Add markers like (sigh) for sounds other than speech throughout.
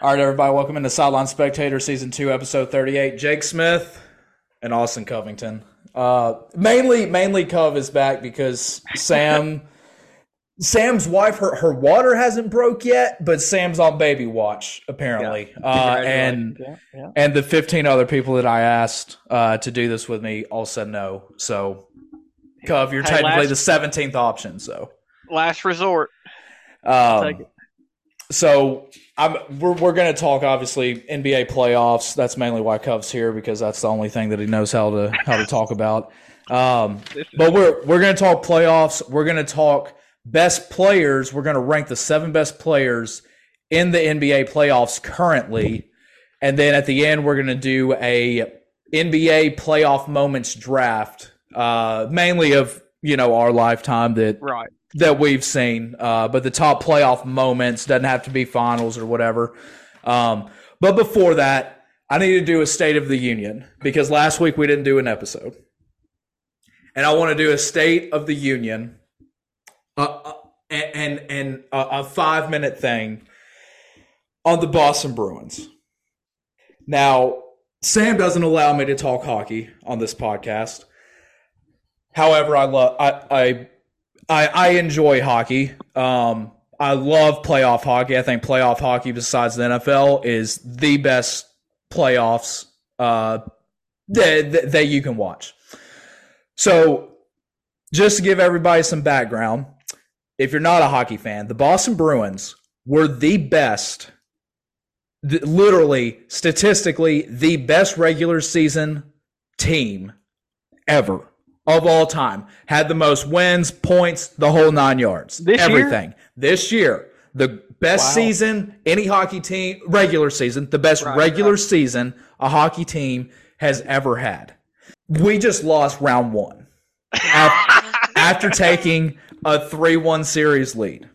All right, everybody, welcome into Sideline Spectator Season 2, Episode 38. Jake Smith and Austin Covington. Uh, mainly, mainly Cove is back because Sam, (laughs) Sam's wife, her, her water hasn't broke yet, but Sam's on baby watch, apparently. Uh, and, Yeah, yeah. and the 15 other people that I asked uh, to do this with me all said no. So, Cove, you're Hey, technically last- the 17th option, so. Last resort. Um, take it. So I'm we're we're going to talk obviously NBA playoffs. That's mainly why Cubs here because that's the only thing that he knows how to how to talk about. Um, but we're we're going to talk playoffs. We're going to talk best players. We're going to rank the seven best players in the NBA playoffs currently, and then at the end we're going to do a NBA playoff moments draft, uh, mainly of you know our lifetime that right. That we've seen. Uh, but the top playoff moments doesn't have to be finals or whatever. Um, but before that, I need to do a State of the Union because last week we didn't do an episode, and I want to do a State of the Union, uh, uh, and and, a, a five minute thing on the Boston Bruins. Now, Sam doesn't allow me to talk hockey on this podcast. However, I love I, I I, I enjoy hockey. Um, I love playoff hockey. I think playoff hockey, besides the NFL, is the best playoffs uh, that, that, you can watch. So, just to give everybody some background, if you're not a hockey fan, the Boston Bruins were the best, th- literally, statistically, the best regular season team ever of all time. Had the most wins, points, the whole nine yards. This year? everything. This year, the best Wow. season any hockey team, regular season, the best Right, regular season a hockey team has ever had. We just lost round one af- (laughs) after taking a 3 1 series lead.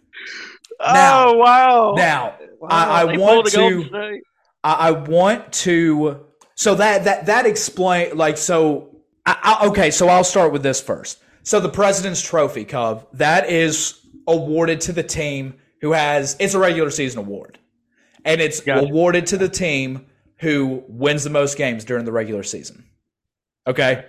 Oh, now- oh wow! Now, Wow, I, I want pulled a Golden to. I, I want to. So that that that explain like so. I, I, okay, so I'll start with this first. So the President's Trophy, Cub, that is awarded to the team who has. It's a regular season award, and it's Gotcha. awarded to the team who wins the most games during the regular season. Okay.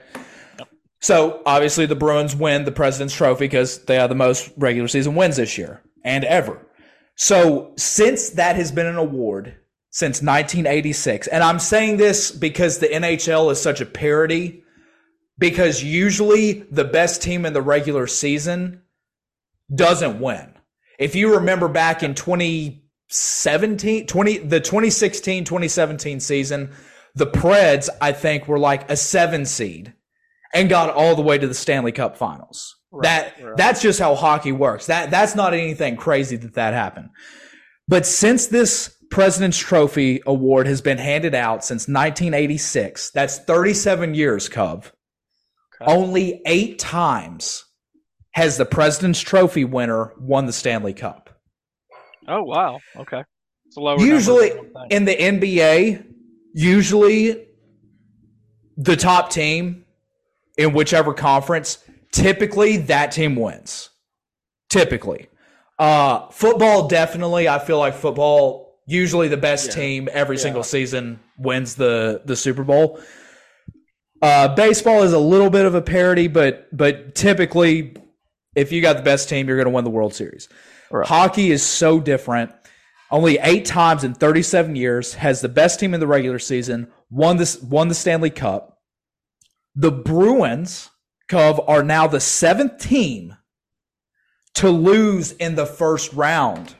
So obviously the Bruins win the President's Trophy because they have the most regular season wins this year and ever. So since that has been an award since 1986, and I'm saying this because the NHL is such a parody, because usually the best team in the regular season doesn't win. If you remember back in 2017, 20, the 2016, 2017 season, the Preds, I think, were like a seven seed and got all the way to the Stanley Cup finals. that right. that's just how hockey works. That that's not anything crazy that that happened. But since this President's Trophy award has been handed out since 1986, that's 37 years, Cub. Only 8 times has the President's Trophy winner won the Stanley Cup. Oh wow! Okay. It's a lower Usually than one thing. in the NBA, usually the top team in whichever conference, typically that team wins. Typically. Uh football definitely, I feel like football usually the best Yeah. team every Yeah. single season wins the the Super Bowl. Uh baseball is a little bit of a parody, but but typically if you got the best team, you're going to win the World Series. Right. Hockey is so different. Only eight times in 37 years has the best team in the regular season won this won the Stanley Cup. The Bruins, Cove, are now the seventh team to lose in the first round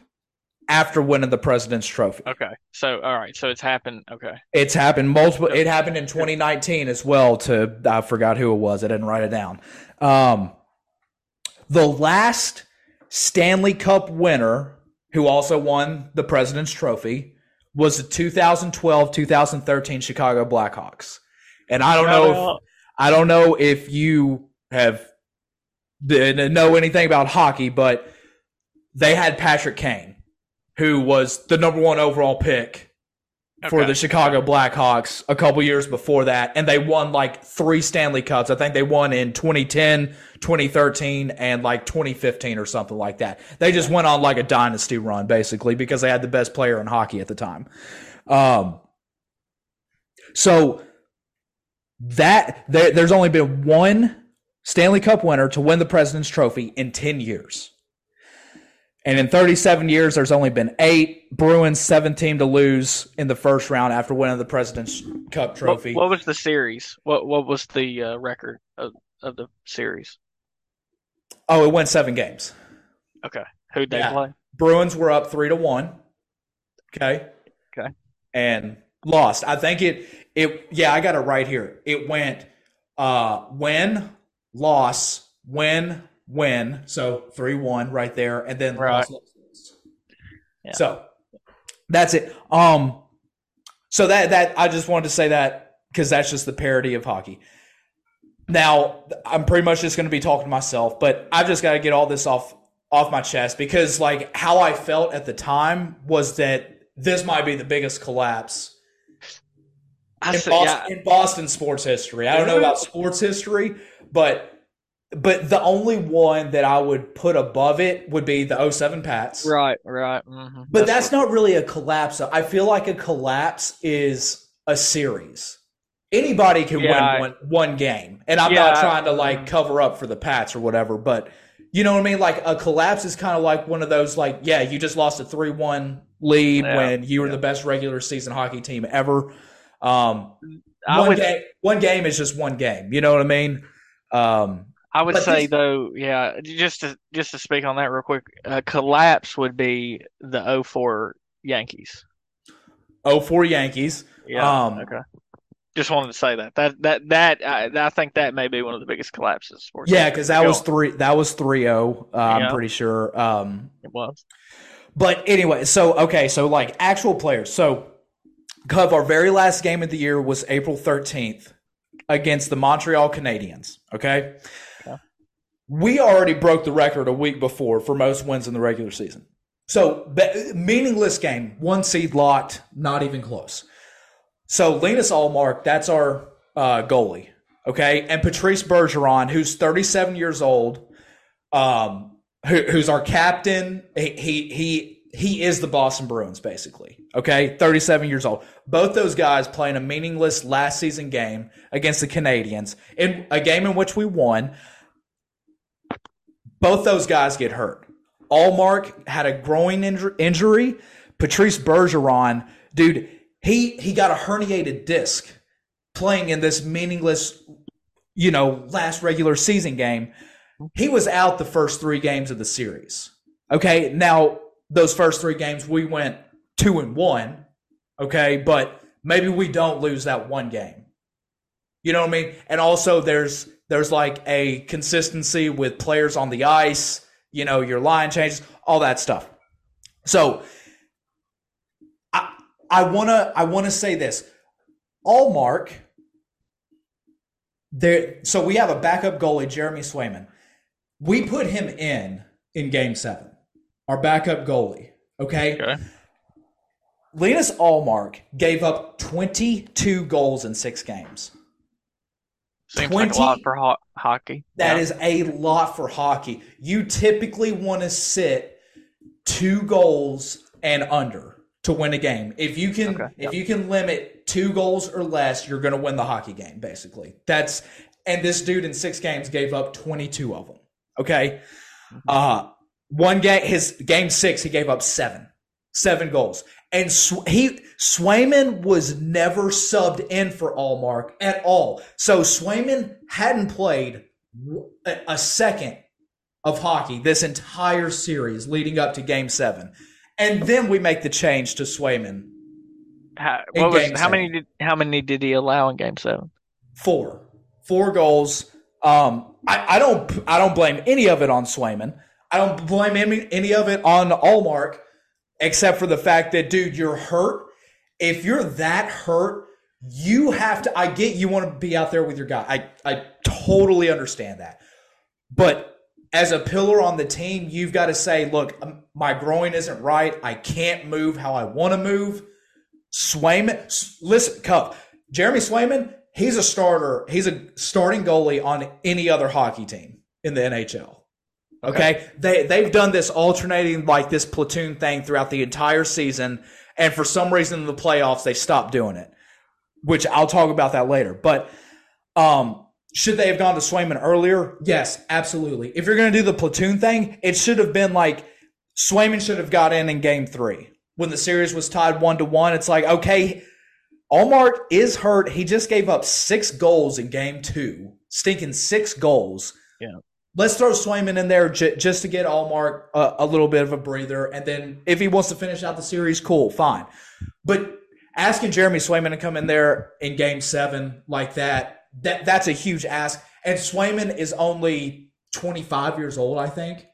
after winning the President's Trophy. Okay. So all right. So it's happened. Okay. It's happened multiple. It happened in 2019 as well. To I forgot who it was. I didn't write it down. Um, the last Stanley Cup winner, who also won the President's Trophy, was the 2012-2013 Chicago Blackhawks. And I don't know. If, I don't know if you have know anything about hockey, but they had Patrick Kane, who was the number one overall pick for the Chicago Blackhawks a couple years before that, and they won like three Stanley Cups. I think they won in 2010, 2013, and like 2015 or something like that. They just went on like a dynasty run basically because they had the best player in hockey at the time. Um, so that there, there's only been one Stanley Cup winner to win the President's Trophy in 10 years. And in 37 years, there's only been eight. Bruins, 17 to lose in the first round after winning the President's Cup What, trophy. what was the series? What what was the uh, record of, of the series? oh, it went seven games. Okay, who'd they Yeah. play? Bruins were up three to one. Okay. Okay. And lost. I think it it yeah, I got it right here. It went uh win, loss, win, win. So three one right there, and then Right. Yeah. So that's it. Um so that that I just wanted to say that because that's just the parody of hockey. Now, I'm pretty much just going to be talking to myself, but I've just got to get all this off off my chest because like how I felt at the time was that this might be the biggest collapse in said, Boston, yeah, in Boston sports history. I don't know about sports history, but but the only one that I would put above it would be the 07 Pats. right, right. hmm But that's not really a collapse. I feel like a collapse is a series. Anybody can Yeah, I- win one, one game. And I'm Yeah, not trying to like mhm. cover up for the Pats or whatever, but you know what I mean? Like a collapse is kind of like one of those like, yeah, you just lost a 3-1 lead Yeah, when you were the best regular season hockey team ever. Um one would game one game is just one game. You know what I mean? Um I would but say this- though, yeah, just to just to speak on that real quick, a collapse would be the 04 Yankees. 04 Yankees. Yeah. Um, okay. Just wanted to say that. That that that I, I think that may be one of the biggest collapses. in Sports Yeah, because that was three that was 3-0, uh, I'm pretty sure. Um it was. But anyway, so okay, so like actual players. So Cub, our very last game of the year was April 13th against the Montreal Canadiens. Okay. We already broke the record a week before for most wins in the regular season. So be- meaningless game, one seed locked, not even close. So Linus Ullmark, that's our uh, goalie. Okay. And Patrice Bergeron, who's 37 years old, um, who, who's our captain. He, he he he is the Boston Bruins, basically. Okay, 37 years old. Both those guys playing a meaningless last season game against the Canadians in a game in which we won. Both those guys get hurt. Ullmark had a groin injur- injury. Patrice Bergeron, dude, he he got a herniated disc playing in this meaningless, you know, last regular season game he was out the first three games of the series. Okay, now those first three games we went two and one. Okay, but maybe we don't lose that one game. You know what I mean? And also there's there's like a consistency with players on the ice. You know your line changes, all that stuff. So I I wanna I wanna say this. Ullmark. There, so we have a backup goalie, Jeremy Swayman. We put him in in game seven, our backup goalie. Okay. Okay. Linus Ullmark gave up 22 goals in six games. Seems like a lot 20 for ho- hockey. That Yeah. is a lot for hockey. You typically want to sit two goals and under to win a game. If you can Okay, if you can limit two goals or less, you're going to win the hockey game basically. That's and this dude in 6 games gave up 22 of them. Okay? Uh one game his game 6 he gave up 7. 7 goals. And Sw- he Swayman was never subbed in for Ullmark at all. So Swayman hadn't played a second of hockey this entire series leading up to game 7. And then we make the change to Swayman. How, what was, how many did how many did he allow in game seven? Four. Four goals. Um I, I don't I don't blame any of it on Swayman. I don't blame any, any of it on Ullmark except for the fact that dude, you're hurt. If you're that hurt, you have to I get you want to be out there with your guy. I I totally understand that. But as a pillar on the team, you've got to say, look, um, my groin isn't right. I can't move how I want to move. Swayman, listen, Cup, Jeremy Swayman, he's a starter. He's a starting goalie on any other hockey team in the NHL. Okay? okay. They, they've done this alternating like this platoon thing throughout the entire season. And for some reason in the playoffs, they stopped doing it, which I'll talk about that later. But, um, should they have gone to Swayman earlier? Yes, absolutely. If you're going to do the platoon thing, it should have been like Swayman should have got in in game three when the series was tied one to one. It's like, okay, Ullmark is hurt. He just gave up six goals in game two, stinking six goals. Yeah. Let's throw Swayman in there j- just to get Ullmark a, a little bit of a breather. And then if he wants to finish out the series, cool, fine. But asking Jeremy Swayman to come in there in game seven like that, that that's a huge ask. And Swayman is only 25 years old, I think.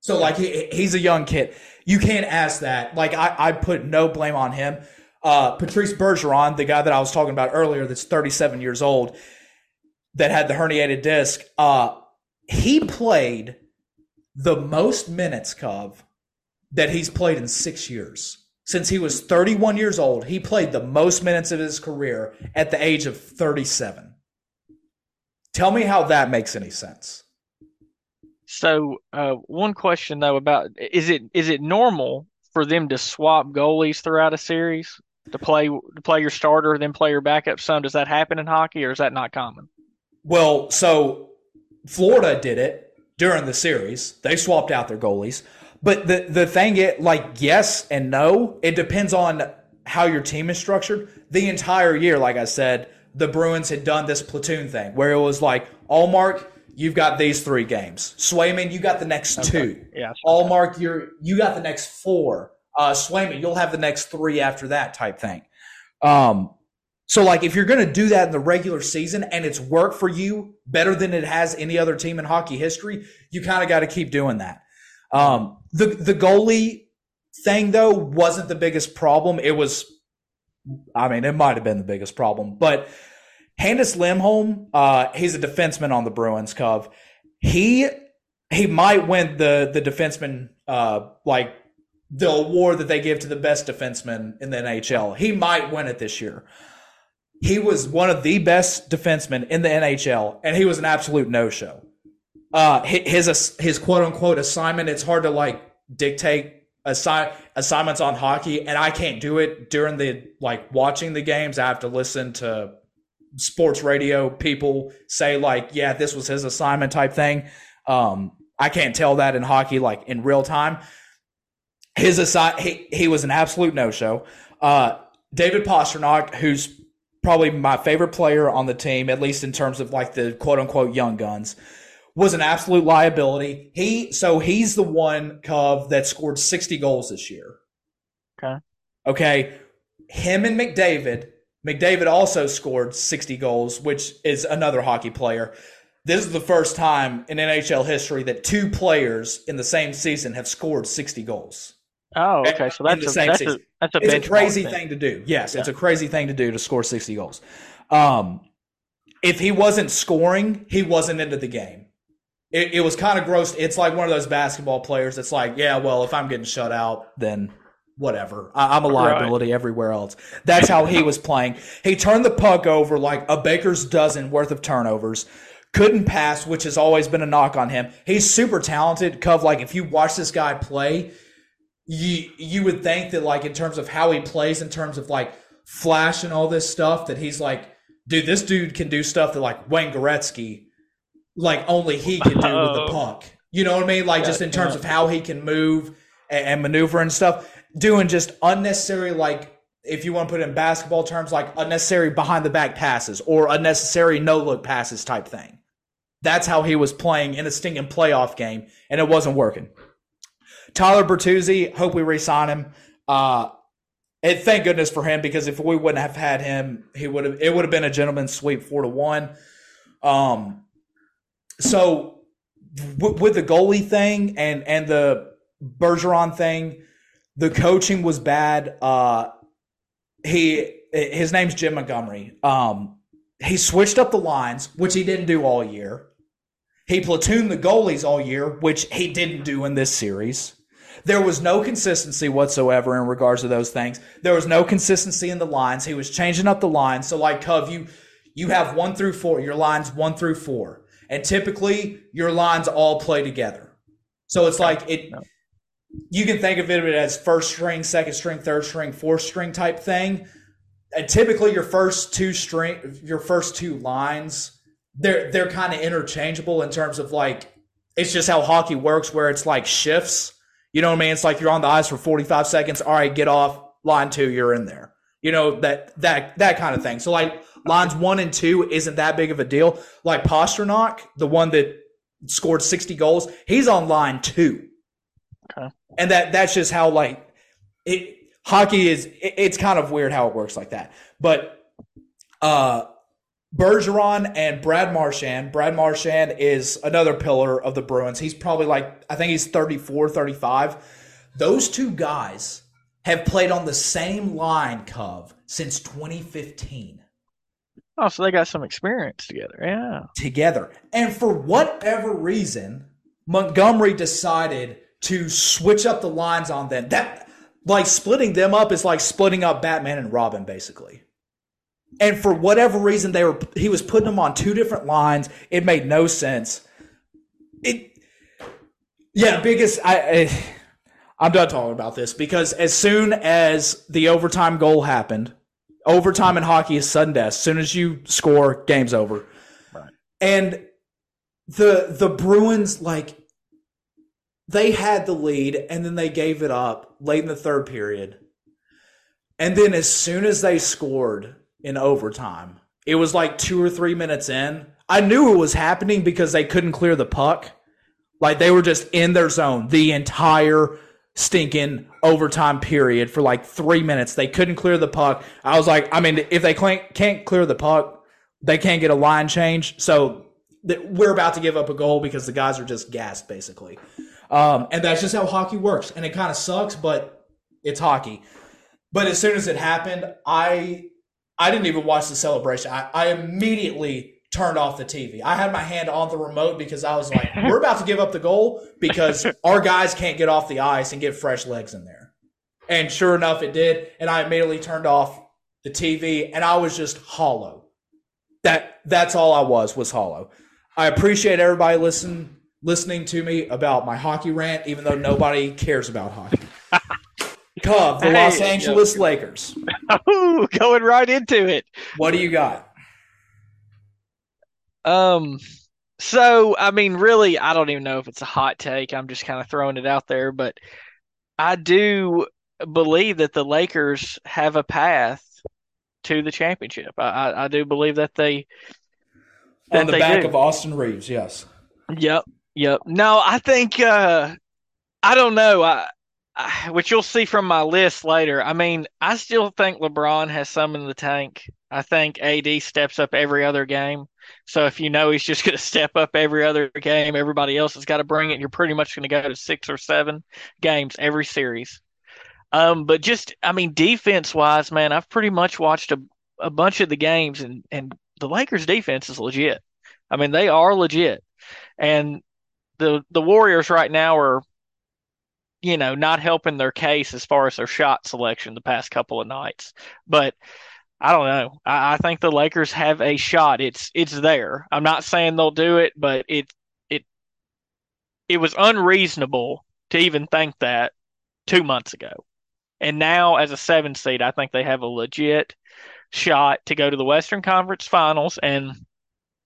So like he, he's a young kid. You can't ask that. Like I, I put no blame on him. Uh, Patrice Bergeron, the guy that I was talking about earlier, that's 37 years old, that had the herniated disc. Uh, he played the most minutes, Cov, that he's played in six years. Since he was 31 years old, he played the most minutes of his career at the age of 37. Tell me how that makes any sense. So, uh, one question though about is it is it normal for them to swap goalies throughout a series to play to play your starter then play your backup some? Does that happen in hockey or is that not common? Well, so Florida did it during the series. They swapped out their goalies. But the the thing it like yes and no, it depends on how your team is structured. The entire year, like I said, the Bruins had done this platoon thing where it was like, Ullmark, you've got these three games. Swayman, you got the next okay. two. Yeah. Ullmark, you're you got the next four. Uh, Swayman, you'll have the next three after that type thing. Um, so like if you're going to do that in the regular season and it's worked for you better than it has any other team in hockey history, you kind of got to keep doing that. Um, the the goalie thing though wasn't the biggest problem. It was I mean, it might have been the biggest problem. But Hampus Lindholm, uh, he's a defenseman on the Bruins, Cove. He he might win the the defenseman uh, like the award that they give to the best defenseman in the NHL. He might win it this year. He was one of the best defensemen in the NHL, and he was an absolute no show. Uh, his his quote unquote assignment. It's hard to like dictate assi- assignments on hockey, and I can't do it during the like watching the games. I have to listen to sports radio people say like, "Yeah, this was his assignment" type thing. Um, I can't tell that in hockey like in real time. His assi- he he was an absolute no show. Uh, David Pastrnak, who's probably my favorite player on the team, at least in terms of like the quote unquote young guns was an absolute liability. He so he's the one Cove that scored 60 goals this year. Okay. Okay. Him and McDavid. McDavid also scored 60 goals, which is another hockey player. This is the first time in NHL history that two players in the same season have scored 60 goals. Oh, okay. So that's, a, that's, a, that's a, it's a crazy thing. thing. to do. Yes, yeah. it's a crazy thing to do to score 60 goals. Um, if he wasn't scoring, he wasn't into the game it, it was kind of gross. It's like one of those basketball players. It's like, yeah, well, if I'm getting shut out, then whatever. I, am a liability right. everywhere else. That's how he was playing. He turned the puck over like a baker's dozen worth of turnovers. Couldn't pass, which has always been a knock on him. He's super talented. Cove, like if you watch this guy play, you you would think that like in terms of how he plays, in terms of like flash and all this stuff, that he's like, dude, this dude can do stuff that like Wayne Gretzky like only he can do with the (laughs) oh. puck. You know what I mean? Like yeah, just in terms yeah. of how he can move and, and, maneuver and stuff. Doing just unnecessary, like if you want to put it in basketball terms, like unnecessary behind the back passes or unnecessary no look passes type thing. That's how he was playing in a stinking playoff game, and it wasn't working. Tyler Bertuzzi, hope we re-sign him. Uh, and thank goodness for him because if we wouldn't have had him, he would have it would have been a gentleman's sweep four to one. Um, so w- with the goalie thing and and the Bergeron thing, the coaching was bad. Uh, he his name's Jim Montgomery. Um, he switched up the lines, which he didn't do all year. He platooned the goalies all year, which he didn't do in this series. There was no consistency whatsoever in regards to those things. There was no consistency in the lines. He was changing up the lines. So like Cove, you you have one through four, your lines one through four. And typically your lines all play together. So it's like it you can think of it as first string, second string, third string, fourth string type thing. And typically your first two string your first two lines, they're they're kind of interchangeable in terms of like it's just how hockey works where it's like shifts. You know what I mean? It's like you're on the ice for 45 seconds. All right, get off line two, you're in there. You know, that that that kind of thing. So like lines one and two isn't that big of a deal. Like Pastrnak, the one that scored 60 goals, he's on line two. Okay. And that that's just how like it hockey is it, it's kind of weird how it works like that. But uh Bergeron and Brad Marchand. Brad Marchand is another pillar of the Bruins. He's probably like, I think he's 34, 35. Those two guys have played on the same line, Cove, since 2015. Oh, so they got some experience together. Yeah. Together. And for whatever reason, Montgomery decided to switch up the lines on them. That like splitting them up is like splitting up Batman and Robin basically. And for whatever reason they were he was putting them on two different lines. It made no sense. It Yeah, biggest I, I I'm done talking about this because as soon as the overtime goal happened, overtime in hockey is sudden death. As soon as you score, game's over. Right. And the the Bruins like they had the lead and then they gave it up late in the third period. And then as soon as they scored in overtime, it was like 2 or 3 minutes in. I knew it was happening because they couldn't clear the puck. Like they were just in their zone the entire stinking overtime period for like three minutes. They couldn't clear the puck. I was like, I mean, if they can't clear the puck, they can't get a line change. So we're about to give up a goal because the guys are just gassed, basically. Um, and that's just how hockey works. And it kind of sucks, but it's hockey. But as soon as it happened, I I didn't even watch the celebration. I, I immediately turned off the TV. I had my hand on the remote because I was like, (laughs) we're about to give up the goal because our guys can't get off the ice and get fresh legs in there. And sure enough, it did. And I immediately turned off the TV and I was just hollow. That that's all I was was hollow. I appreciate everybody listen listening to me about my hockey rant, even though nobody cares about hockey. Cub, the hey, Los Angeles. Lakers. (laughs) Ooh, going right into it. What do you got? Um, so I mean, really, I don't even know if it's a hot take. I'm just kind of throwing it out there, but I do believe that the Lakers have a path to the championship. I, I, I do believe that they that on the back do. of Austin Reaves. Yes. Yep. Yep. No, I think uh, I don't know. I, (sighs) which you'll see from my list later. I mean, I still think LeBron has some in the tank. I think AD steps up every other game. So if you know he's just (laughs) going to step up every other game, everybody else has got to bring it. You're pretty much going to go to six or seven games every series. Um, but just, I mean, defense wise, man, I've pretty much watched a, a bunch of the games, and and the Lakers' defense is legit. I mean, they are legit, and the the Warriors right now are, you know, not helping their case as far as their shot selection the past couple of nights, but I don't know. I, I, think the Lakers have a shot. It's it's there. I'm not saying they'll do it, but it it it was unreasonable to even think that two months ago. And now, as a seven seed, I think they have a legit shot to go to the Western Conference Finals. And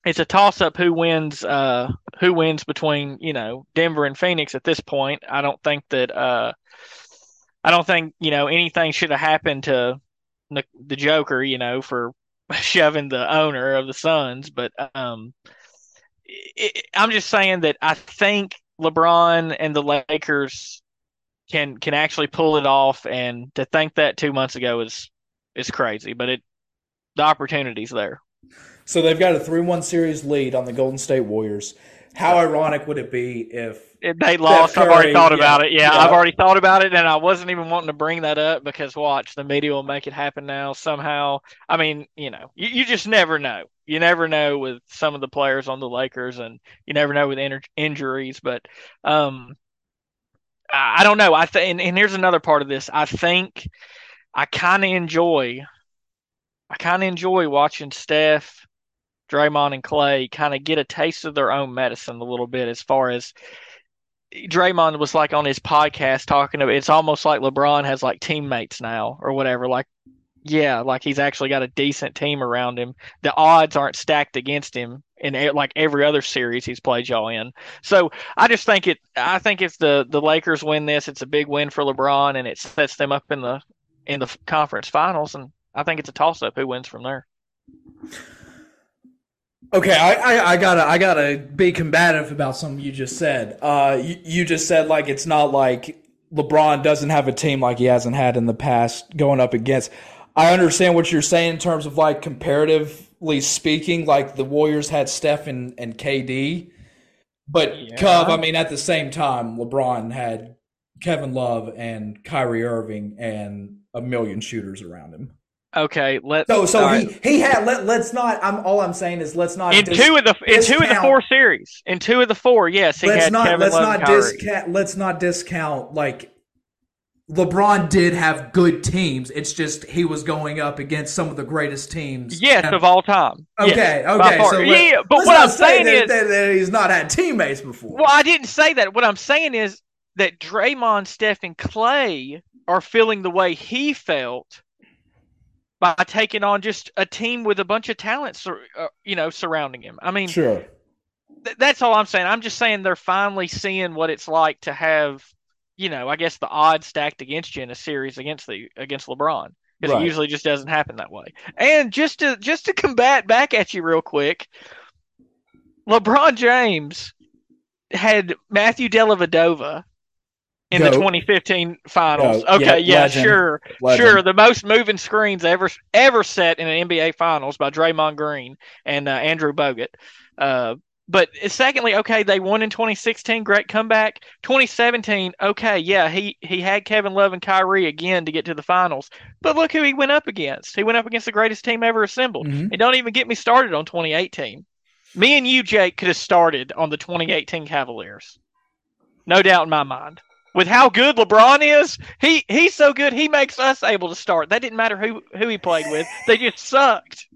it's a toss up who wins uh, who wins between you know Denver and Phoenix at this point. I don't think that uh, I don't think you know anything should have happened to the, the Joker, you know, for (laughs) shoving the owner of the Suns, but um, it, I'm just saying that I think LeBron and the Lakers can can actually pull it off, and to think that two months ago is is crazy, but it the opportunity's there. So they've got a three-one series lead on the Golden State Warriors. How ironic would it be if they lost? Curry, I've already thought yeah, about it. Yeah, yeah, I've already thought about it, and I wasn't even wanting to bring that up because watch, the media will make it happen now somehow. I mean, you know, you, you just never know. You never know with some of the players on the Lakers, and you never know with inter- injuries. But um, I don't know. I think, and, and here's another part of this. I think I kind of enjoy. I kind of enjoy watching Steph, Draymond, and Clay kind of get a taste of their own medicine a little bit. As far as Draymond was like on his podcast talking about, it's almost like LeBron has like teammates now or whatever. Like, yeah, like he's actually got a decent team around him. The odds aren't stacked against him in like every other series he's played y'all in. So I just think it. I think if the the Lakers win this, it's a big win for LeBron, and it sets them up in the in the conference finals. And I think it's a toss up who wins from there. Okay, I, I, I, gotta I gotta be combative about something you just said. Uh, you, you just said like it's not like LeBron doesn't have a team like he hasn't had in the past going up against. I understand what you're saying in terms of like comparatively speaking, like the Warriors had Steph and, and KD, but yeah. Cub, I mean, at the same time, LeBron had Kevin Love and Kyrie Irving and a million shooters around him. Okay, let so so he right. he had let let's not. I'm all I'm saying is let's not in dis, two of the in discount, two of the four series in two of the four. Yes, he let's had not Kevin let's Love not discount let's not discount like LeBron did have good teams. It's just he was going up against some of the greatest teams. Yes, ever. of all time. Okay, yes, okay. So yeah, but what I'm saying that, is that, that he's not had teammates before. Well, I didn't say that. What I'm saying is that Draymond, Steph, and Klay are feeling the way he felt by taking on just a team with a bunch of talents, uh, you know, surrounding him. I mean, sure. Th- that's all I'm saying. I'm just saying they're finally seeing what it's like to have, you know, I guess the odds stacked against you in a series against the against LeBron because right. it usually just doesn't happen that way. And just to just to combat back at you real quick, LeBron James had Matthew Dellavedova in the 2015 finals. Okay, yeah, yeah sure, legend. sure. The most moving screens ever ever set in an NBA finals by Draymond Green and uh, Andrew Bogut. Uh, but secondly, okay, they won in 2016, great comeback. 2017, okay, yeah, he he had Kevin Love and Kyrie again to get to the finals. But look who he went up against. He went up against the greatest team ever assembled. Mm-hmm. And don't even get me started on 2018. Me and you, Jake, could have started on the 2018 Cavaliers. No doubt in my mind with how good LeBron is, he he's so good he makes us able to start. That didn't matter who who he played with; they just sucked.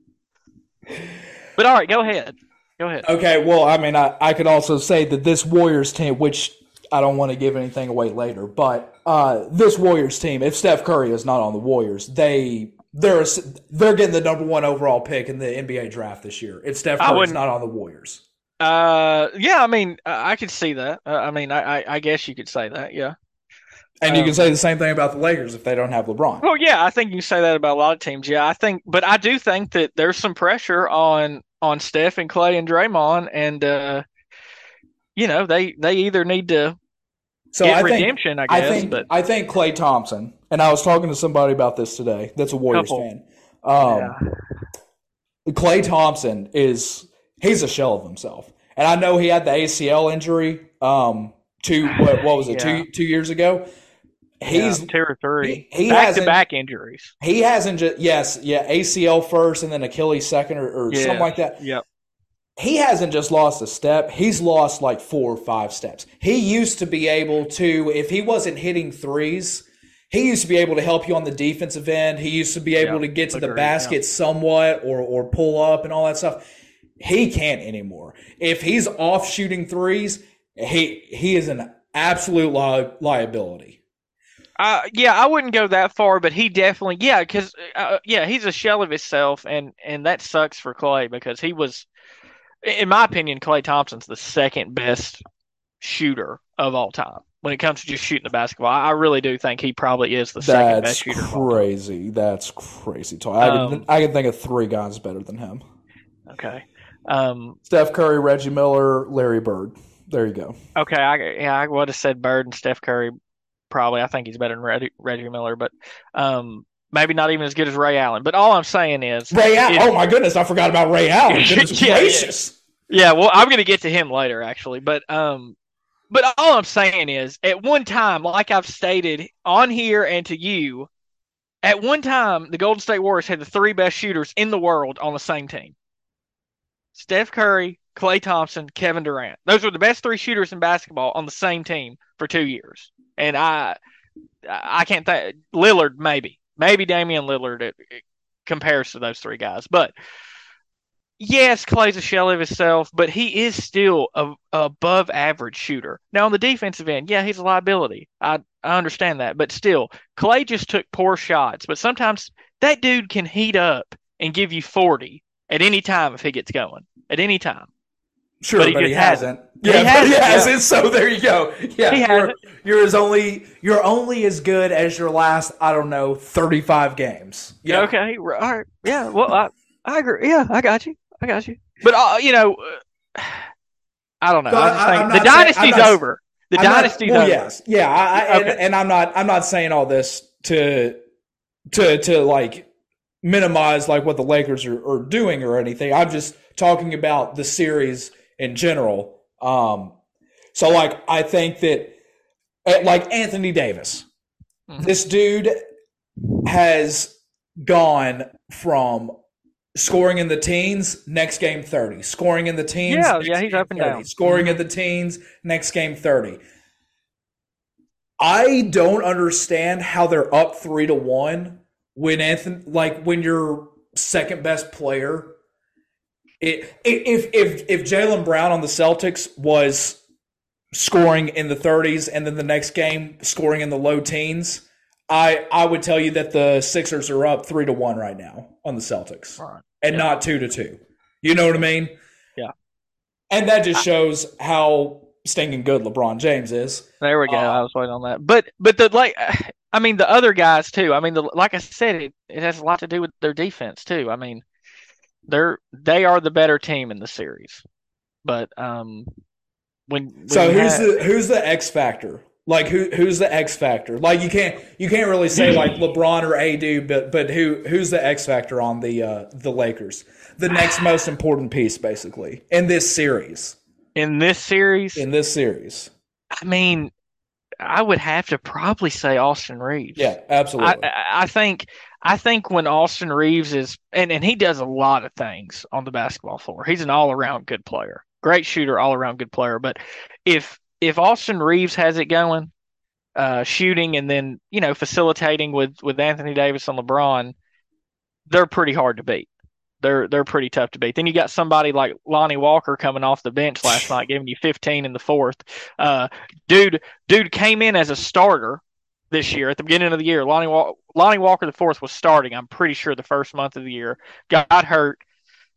But all right, go ahead. Go ahead. Okay. Well, I mean, I, I could also say that this Warriors team, which I don't want to give anything away later, but uh, this Warriors team, if Steph Curry is not on the Warriors, they they're they're getting the number one overall pick in the NBA draft this year. If Steph Curry's not on the Warriors. Uh, yeah, I mean, I could see that. Uh, I mean, I, I guess you could say that. Yeah. And you can um, say the same thing about the Lakers if they don't have LeBron. Well, yeah, I think you can say that about a lot of teams. Yeah, I think, but I do think that there's some pressure on on Steph and Klay and Draymond, and uh, you know, they they either need to so get I redemption, think, I guess. I think, but I think Klay Thompson, and I was talking to somebody about this today. That's a Warriors couple. fan. Um, yeah. Klay Thompson is he's a shell of himself. And I know he had the ACL injury um two what, what was it yeah. two two years ago. He's yeah, two or three. He, he back to back injuries. He hasn't just yes yeah ACL first and then Achilles second or, or yeah. something like that. Yep. He hasn't just lost a step. He's lost like four or five steps. He used to be able to if he wasn't hitting threes he used to be able to help you on the defensive end. He used to be able to get to the basket somewhat or or pull up and all that stuff. He can't anymore. If he's off shooting threes, he he is an absolute li- liability. Uh, yeah, I wouldn't go that far, but he definitely, yeah, because uh, yeah, he's a shell of himself, and and that sucks for Klay because he was, in my opinion, Klay Thompson's the second best shooter of all time when it comes to just shooting the basketball. I really do think he probably is the second best shooter. Crazy. That's crazy. Talk. I um, can I can think of three guys better than him. Okay. Um, Steph Curry, Reggie Miller, Larry Bird. There you go. Okay, I, yeah, I would have said Bird and Steph Curry. Probably, I think he's better than Reggie, Reggie Miller, but um, maybe not even as good as Ray Allen. But all I'm saying is Ray Allen. Oh my goodness, I forgot about Ray Allen. (laughs) Goodness yeah, gracious. Yeah. yeah, well, I'm going to get to him later, actually. But um, but all I'm saying is, at one time, like I've stated on here and to you, at one time, the Golden State Warriors had the three best shooters in the world on the same team. Steph Curry, Klay Thompson, Kevin Durant. Those were the best three shooters in basketball on the same team for two years. and I I can't think Lillard maybe maybe Damian Lillard it, it compares to those three guys, but yes, Klay's a shell of himself, but he is still a, a, above average shooter. Now on the defensive end, yeah, he's a liability. I I understand that, but still, Clay just took poor shots. But sometimes that dude can heat up and give you forty at any time if he gets going at any time. Sure, but he, but he hasn't. hasn't. Yeah, he hasn't. He hasn't. Yeah. So there you go. Yeah, he you're, you're as only you're only as good as your last I don't know thirty five games. Yeah. Okay. All right. Yeah. Well, I I agree. Yeah, I got you. I got you. But uh, you know, (sighs) I don't know. I the dynasty's not, over. The I'm dynasty's not, well, over. Yes. Yeah. I, I, okay. and, and I'm not. I'm not saying all this to to to like minimize like what the Lakers are, are doing or anything. I'm just talking about the series in general. Um, so like I think that eh, like Anthony Davis, mm-hmm. this dude has gone from scoring in the teens, next game 30. Scoring in the teens, yeah, yeah, he's up and 30. down. Scoring mm-hmm. in the teens, next game 30. I don't understand how they're up three to one when Anthony, like when your second best player, it, if if if Jaylen Brown on the Celtics was scoring in the 30s and then the next game scoring in the low teens, I I would tell you that the Sixers are up three to one right now on the Celtics, right. and yeah. not two to two. You know what I mean? Yeah. And that just shows how stinking good LeBron James is. There we go. Uh, I was waiting on that, but but the like, I mean the other guys too. I mean, the, like I said, it, it has a lot to do with their defense too. I mean, they're they are the better team in the series, but um, when, when so who's have, the who's the X factor? Like who who's the X factor? Like you can't you can't really say like LeBron or AD, but but who who's the X factor on the uh, the Lakers? The next (sighs) most important piece, basically, in this series. In this series. In this series. I mean, I would have to probably say Austin Reaves. Yeah, absolutely. I, I think I think when Austin Reaves is and, and he does a lot of things on the basketball floor. He's an all around good player. Great shooter, all around good player. But if if Austin Reaves has it going, uh, shooting and then you know facilitating with with Anthony Davis and LeBron, they're pretty hard to beat. They're they're pretty tough to beat. Then you got somebody like Lonnie Walker coming off the bench last night, giving you 15 in the fourth. Uh, dude, dude came in as a starter this year at the beginning of the year. Lonnie Lonnie Walker the fourth was starting. I'm pretty sure the first month of the year got hurt.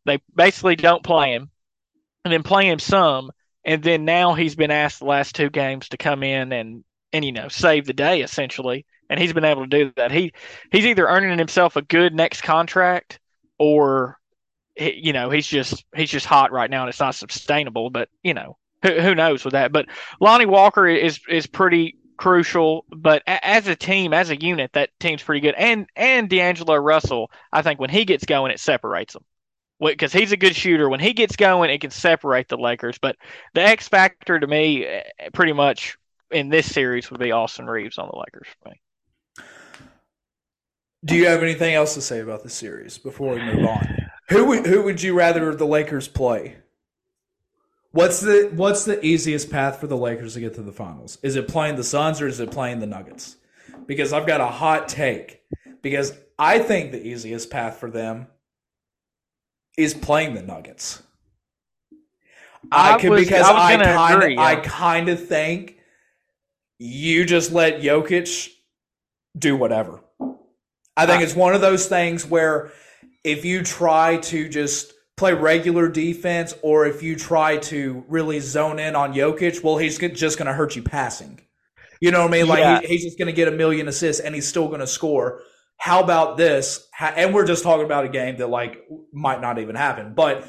They basically don't play him, and then play him some and then now he's been asked the last two games to come in and and you know save the day essentially, and he's been able to do that. He he's either earning himself a good next contract or you know he's just he's just hot right now and it's not sustainable. But you know who, who knows with that. But Lonnie Walker is is pretty crucial. But as a team, as a unit, that team's pretty good. And and D'Angelo Russell, I think when he gets going, it separates them because he's a good shooter. When he gets going, it can separate the Lakers. But the X factor to me, eh, pretty much in this series, would be Austin Reaves on the Lakers for me. Do you have anything else to say about the series before we move on? Who would, who would you rather the Lakers play? What's the what's the easiest path for the Lakers to get to the finals? Is it playing the Suns or is it playing the Nuggets? Because I've got a hot take. Because I think the easiest path for them is playing the Nuggets. I, I could because I, kind of yeah. I kind of think you just let Jokic do whatever. I think uh, it's one of those things where if you try to just play regular defense or if you try to really zone in on Jokic, well, he's just going to hurt you passing. You know what I mean? Like yeah. he, he's just going to get a million assists and he's still going to score how about this? And we're just talking about a game that like might not even happen, but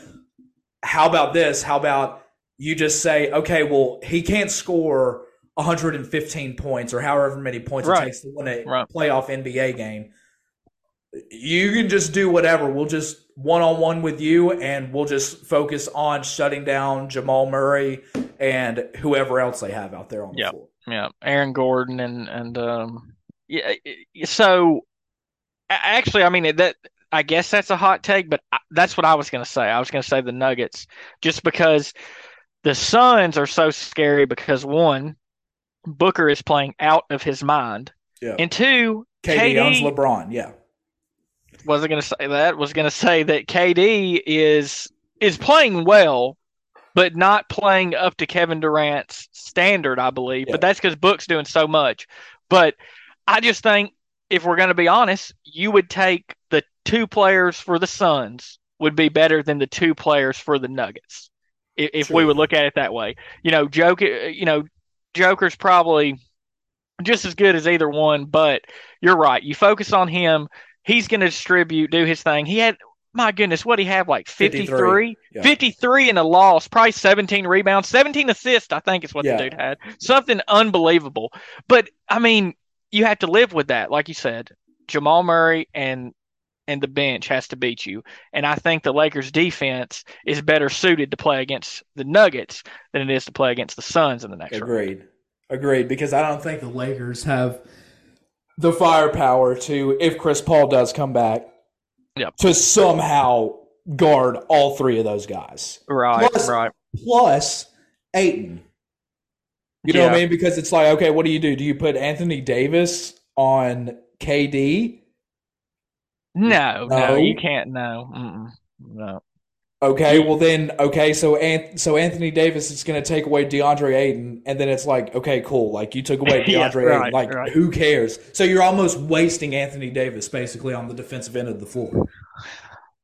how about this? How about you just say, okay, well, he can't score 115 points or however many points right. it takes to win a right. playoff NBA game. You can just do whatever. We'll just one on one with you, and we'll just focus on shutting down Jamal Murray and whoever else they have out there on the yep. floor. Yeah, Aaron Gordon and and um, yeah. So Actually, I mean that. I guess that's a hot take, but that's what I was going to say. I was going to say the Nuggets, just because the Suns are so scary. Because one, Booker is playing out of his mind. Yeah. And two, KD, owns LeBron. Yeah. Wasn't going to say that. Was going to say that KD is is playing well, but not playing up to Kevin Durant's standard, I believe. Yeah. But that's because Book's doing so much. But I just think if we're going to be honest, you would take the two players for the Suns would be better than the two players for the Nuggets. If, if we would look at it that way, you know, Joker, uh, you know, Joker's probably just as good as either one. But you're right. You focus on him. He's going to distribute, do his thing. He had, my goodness, what he have like 53, 53, yeah. 53 in a loss, probably 17 rebounds, 17 assists. I think is what Yeah. the dude had. Something unbelievable. But I mean, you have to live with that, like you said. Jamal Murray and and the bench has to beat you. And I think the Lakers defense is better suited to play against the Nuggets than it is to play against the Suns in the next round. Agreed. Agreed. Because I don't think the Lakers have the firepower to, if Chris Paul does come back, Yep. to somehow guard all three of those guys. Right, Plus- right. Plus Ayton. You know what I mean? Because it's like, okay, what do you do? Do you put Anthony Davis on KD? No, no, No. you can't. No, Mm-mm. no. Okay, well then, okay, so so Anthony Davis is going to take away DeAndre Ayton, and then it's like, okay, cool, like you took away (laughs) Yeah, DeAndre right, Ayton, like right. who cares? So you're almost wasting Anthony Davis basically on the defensive end of the floor.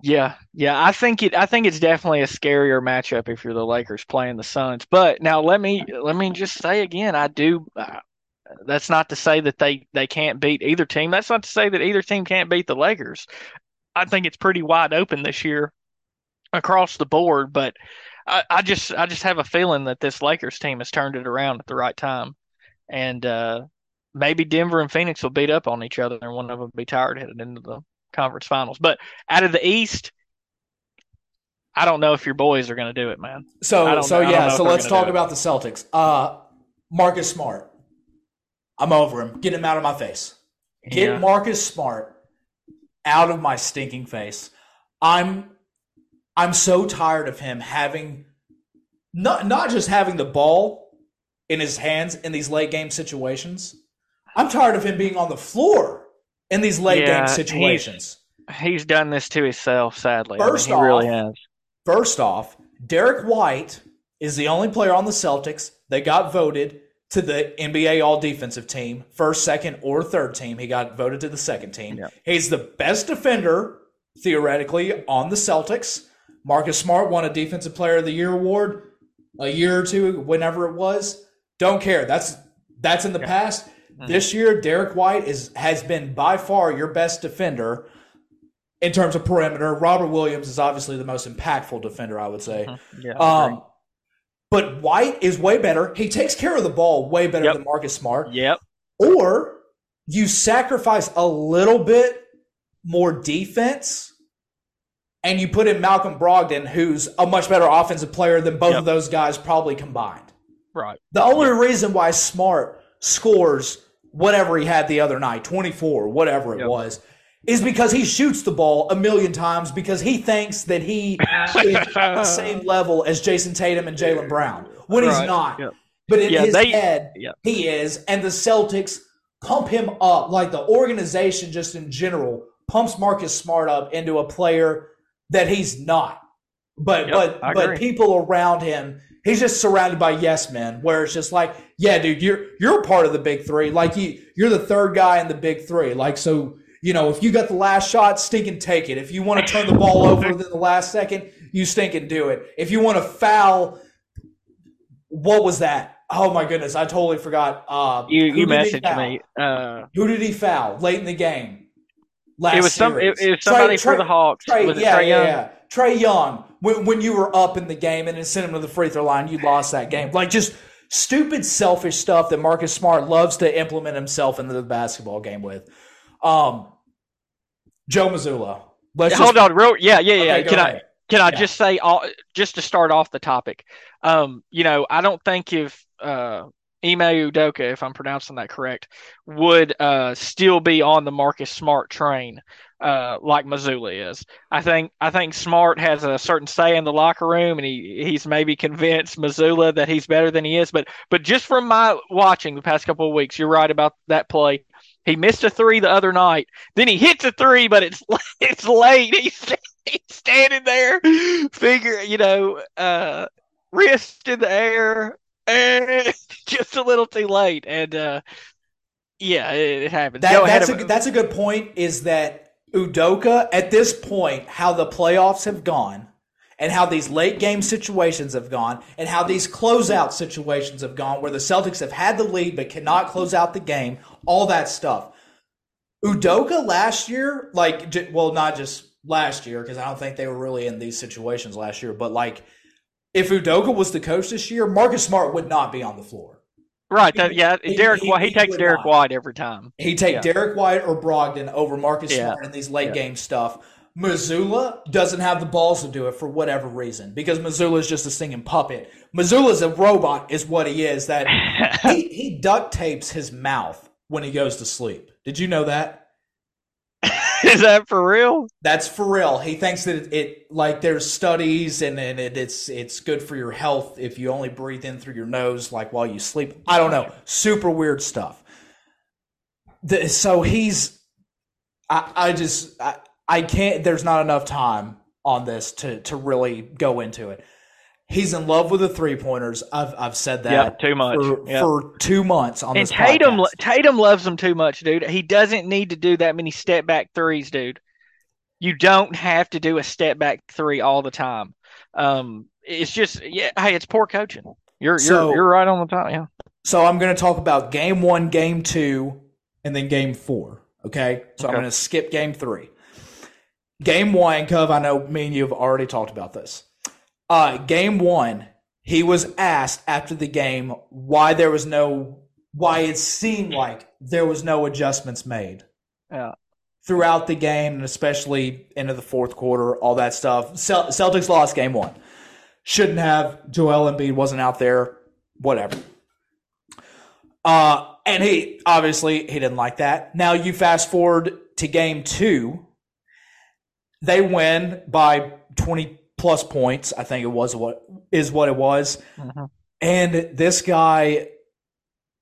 Yeah, yeah. I think it. I think it's definitely a scarier matchup if you're the Lakers playing the Suns. But now let me let me just say again, I do. Uh, that's not to say that they they can't beat either team. That's not to say that either team can't beat the Lakers. I think it's pretty wide open this year across the board. But I, I just I just have a feeling that this Lakers team has turned it around at the right time, and uh, maybe Denver and Phoenix will beat up on each other, and one of them will be tired headed into the conference finals. But out of the East, I don't know if your boys are going to do it, man. So so yeah, so let's talk about the Celtics. Uh Marcus Smart. I'm over him. Get him out of my face. Get Yeah. Marcus Smart out of my stinking face. I'm I'm so tired of him having not not just having the ball in his hands in these late game situations. I'm tired of him being on the floor in these late Yeah, game situations. He's done this to himself, sadly. First I mean, he really off- has. First off, Derrick White is the only player on the Celtics that got voted to the NBA All Defensive Team, first, second, or third team. He got voted to the second team. Yeah. He's the best defender, theoretically, on the Celtics. Marcus Smart won a Defensive Player of the Year award a year or two, whenever it was. Don't care. That's that's in the past. Mm-hmm. This year, Derrick White is has been by far your best defender in terms of perimeter. Robert Williams is obviously the most impactful defender, I would say. Yeah, I agree. Um, but White is way better. He takes care of the ball way better Yep. than Marcus Smart. yep. Or you sacrifice a little bit more defense and you put in Malcolm Brogdon, who's a much better offensive player than both Yep. of those guys probably combined. Right. The only reason why Smart scores whatever he had the other night, 24, whatever it Yep. was, is because he shoots the ball a million times because he thinks that he is on the (laughs) same level as Jayson Tatum and Jaylen Brown when he's not. Yep. But in Yeah, his they- head, Yep. he is. And the Celtics pump him up, like the organization just in general pumps Marcus Smart up into a player that he's not. But Yep, but I but agree. people around him, he's just surrounded by yes men. Where it's just like, yeah, dude, you're you're part of the big three. Like you, you're the third guy in the big three. Like so, you know, if you got the last shot, stink and take it. If you want to turn the ball over (laughs) in the last second, you stink and do it. If you want to foul, what was that? Oh my goodness, I totally forgot. Uh, You you messaged me. Uh, Who did he foul late in the game? Last it was some. It, series? it was somebody Trae- for the Hawks. Trae, was it yeah, Trae yeah, Young? yeah. Trae Young. When, when you were up in the game and then sent him to the free throw line, you lost that game. Like just stupid, selfish stuff that Marcus Smart loves to implement himself into the basketball game with. Um, Joe Mazzulla. Let's Hold just, on, real. Yeah, yeah, yeah. Okay, Can I? Can I Yeah. just say, all, just to start off the topic, um, you know, I don't think if uh, Ime Udoka, if I'm pronouncing that correct, would uh, still be on the Marcus Smart train, uh, like Mazzulla is. I think I think Smart has a certain say in the locker room, and he he's maybe convinced Mazzulla that he's better than he is. But but just from my watching the past couple of weeks, you're right about that play. He missed a three the other night. Then he hits a three, but it's (laughs) it's late. He's, he's standing there, figure you know, uh, wrist in the air, and (laughs) just a little too late. And uh, yeah, it, it happens. That, that's a that's a good point. Is that Udoka at this point? How the playoffs have gone, and how these late game situations have gone, and how these closeout situations have gone, where the Celtics have had the lead but cannot close out the game. All that stuff. Udoka last year, like, well, not just last year because I don't think they were really in these situations last year, but like if Udoka was the coach this year, Marcus Smart would not be on the floor. Right. That, yeah. Derrick. He, he, he takes Derrick not. White every time. He take yeah. Derrick White or Brogdon over Marcus yeah. Smart in these late yeah. game stuff. Mazzulla doesn't have the balls to do it for whatever reason because Mazzulla is just a singing puppet. Mazzulla's a robot, is what he is. That (laughs) he, he duct tapes his mouth when he goes to sleep. Did you know that? (laughs) Is that for real? That's for real. He thinks that it, it like there's studies and, and it, it's it's good for your health if you only breathe in through your nose like while you sleep. I don't know. Super weird stuff. The, so he's I, I just I, I can't there's not enough time on this to to really go into it. He's in love with the three pointers. I've I've said that yep, too much for, yep. for two months on and this Tatum podcast. Tatum loves them too much, dude. He doesn't need to do that many step back threes, dude. You don't have to do a step back three all the time. Um, it's just yeah. Hey, it's poor coaching. You're so, you're you're right on the top. Yeah. So I'm going to talk about game one, game two, and then game four. Okay. So okay. I'm going to skip game three. Game one, Cove. I know me and you have already talked about this. Uh, game one, he was asked after the game why there was no, why it seemed like there was no adjustments made. Yeah. Throughout the game, and especially into the fourth quarter, all that stuff. Celtics lost game one. Shouldn't have. Joel Embiid wasn't out there. Whatever. Uh, and he obviously he didn't like that. Now you fast forward to game two. They win by 20, plus points. I think it was what is what it was. Mm-hmm. And this guy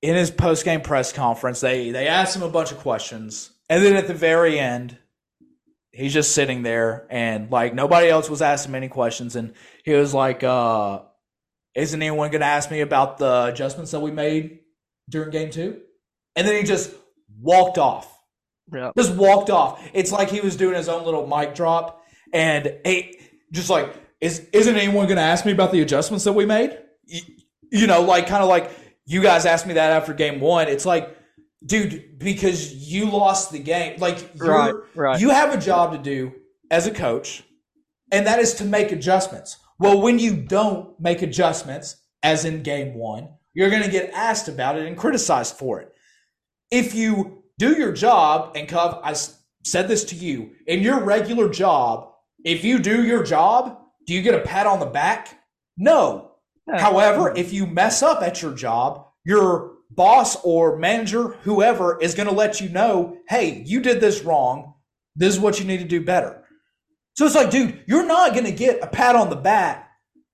in his post game press conference, they they asked him a bunch of questions, and then at the very end, he's just sitting there and like nobody else was asking any questions, and he was like, uh, "Isn't anyone going to ask me about the adjustments that we made during game two? And then he just walked off. Yeah. Just walked off. It's like he was doing his own little mic drop, and he just like is isn't anyone going to ask me about the adjustments that we made? You, you know, like kind of like you guys asked me that after game one. It's like, dude, because you lost the game. Like, right, right. you have a job to do as a coach, and that is to make adjustments. Well, when you don't make adjustments, as in game one, you're going to get asked about it and criticized for it. If you do your job, and Cov, I said this to you, in your regular job, if you do your job, do you get a pat on the back? No. no. However, if you mess up at your job, your boss or manager, whoever, is going to let you know, hey, you did this wrong. This is what you need to do better. So it's like, dude, you're not going to get a pat on the back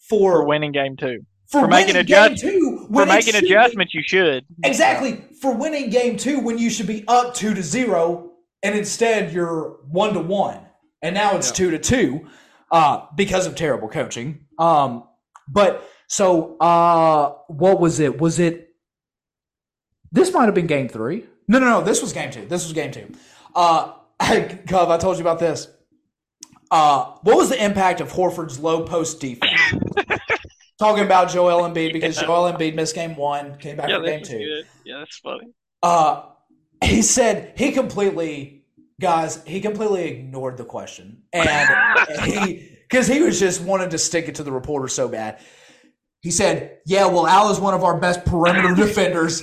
for, for winning game two. For, for making adjustments, for making adjustments, be, you should exactly for winning game two when you should be up two to zero, and instead you're one to one and now it's yeah. two to two uh, because of terrible coaching. Um, but so uh, what was it? Was it? This might have been game three. No, no, no. This was game two. This was game two. Uh, (laughs) Cov, I told you about this. Uh, what was the impact of Horford's low post defense? (laughs) Talking about Joel Embiid because yeah. Joel Embiid missed game one, came back yeah, for game two. Good. Yeah, that's funny. Uh, he said he completely guys, he completely ignored the question, and he (laughs) because he was just wanted to stick it to the reporter so bad. He said, "Yeah, well, Al is one of our best perimeter (laughs) defenders,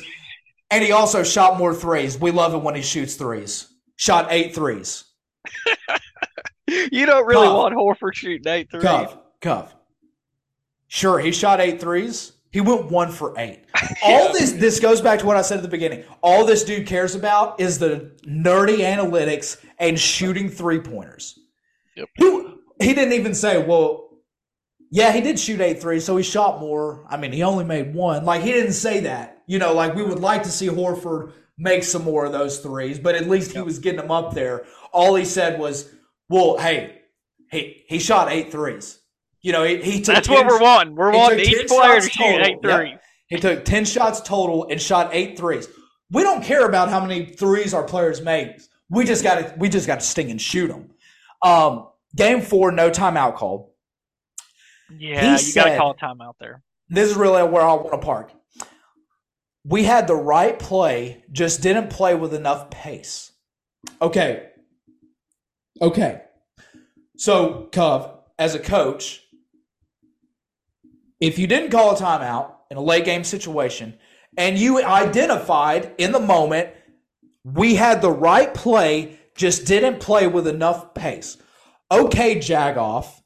and he also shot more threes. We love it when he shoots threes. Shot eight threes. (laughs) you don't really Cuff. want Horford shooting eight threes. Cuff, Cuff. Sure, he shot eight threes, He went one for eight. (laughs) All this this goes back to what I said at the beginning. All this dude cares about is the nerdy analytics and shooting three pointers. Yep. He, he didn't even say, well, yeah, he did shoot eight threes, so he shot more. I mean, he only made one. Like he didn't say that. You know, like we would like to see Horford make some more of those threes, but at least he was getting them up there. All he said was, well, hey, he he shot eight threes. You know, he, he took That's 10 what we're wanting. We're wanting took each 10 player to shots shoot total. eight Yep. He took 10 shots total and shot eight threes. We don't care about how many threes our players make. We just got to we just got to sting and shoot them. Um, game four, no timeout called. Yeah, He you got to call a timeout there. This is really where I want to park. We had the right play, just didn't play with enough pace. Okay. Okay. So, Cove, as a coach, if you didn't call a timeout in a late game situation and you identified in the moment we had the right play, just didn't play with enough pace. Okay, Jagoff,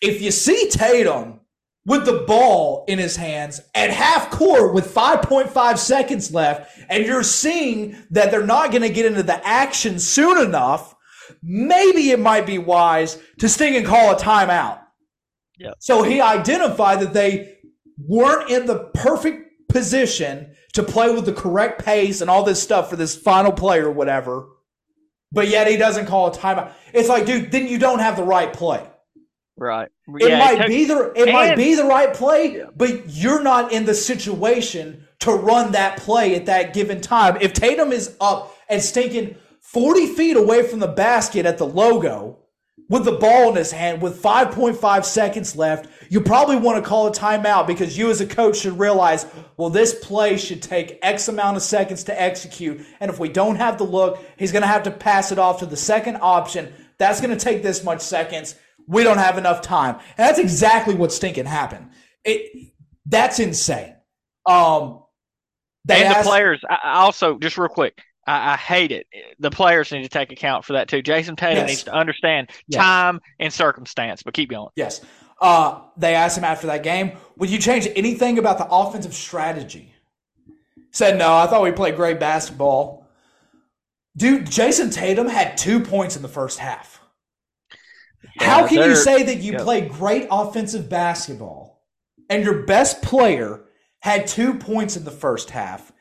if you see Tatum with the ball in his hands at half court with 5.5 seconds left, and you're seeing that they're not going to get into the action soon enough, maybe it might be wise to sting and call a timeout. So he identified that they weren't in the perfect position to play with the correct pace and all this stuff for this final play or whatever. But yet he doesn't call a timeout. It's like, dude, then you don't have the right play. Right. It Yeah, might took- be the it might be the right play, Yeah. but you're not in the situation to run that play at that given time. If Tatum is up and stinking 40 feet away from the basket at the logo with the ball in his hand with 5.5 seconds left, you probably want to call a timeout because you as a coach should realize, well, this play should take X amount of seconds to execute. And if we don't have the look, he's going to have to pass it off to the second option. That's going to take this much seconds. We don't have enough time. And that's exactly what stinking happened. It that's insane. Um and the players, I also, just real quick, I, I hate it. The players need to take account for that too. Jayson Tatum Yes. needs to understand Yes. time and circumstance. But keep going. Yes. Uh, they asked him after that game, would you change anything about the offensive strategy? Said no, I thought we played great basketball. Dude, Jayson Tatum had two points in the first half. How Yeah, can you say that you yep. played great offensive basketball and your best player had two points in the first half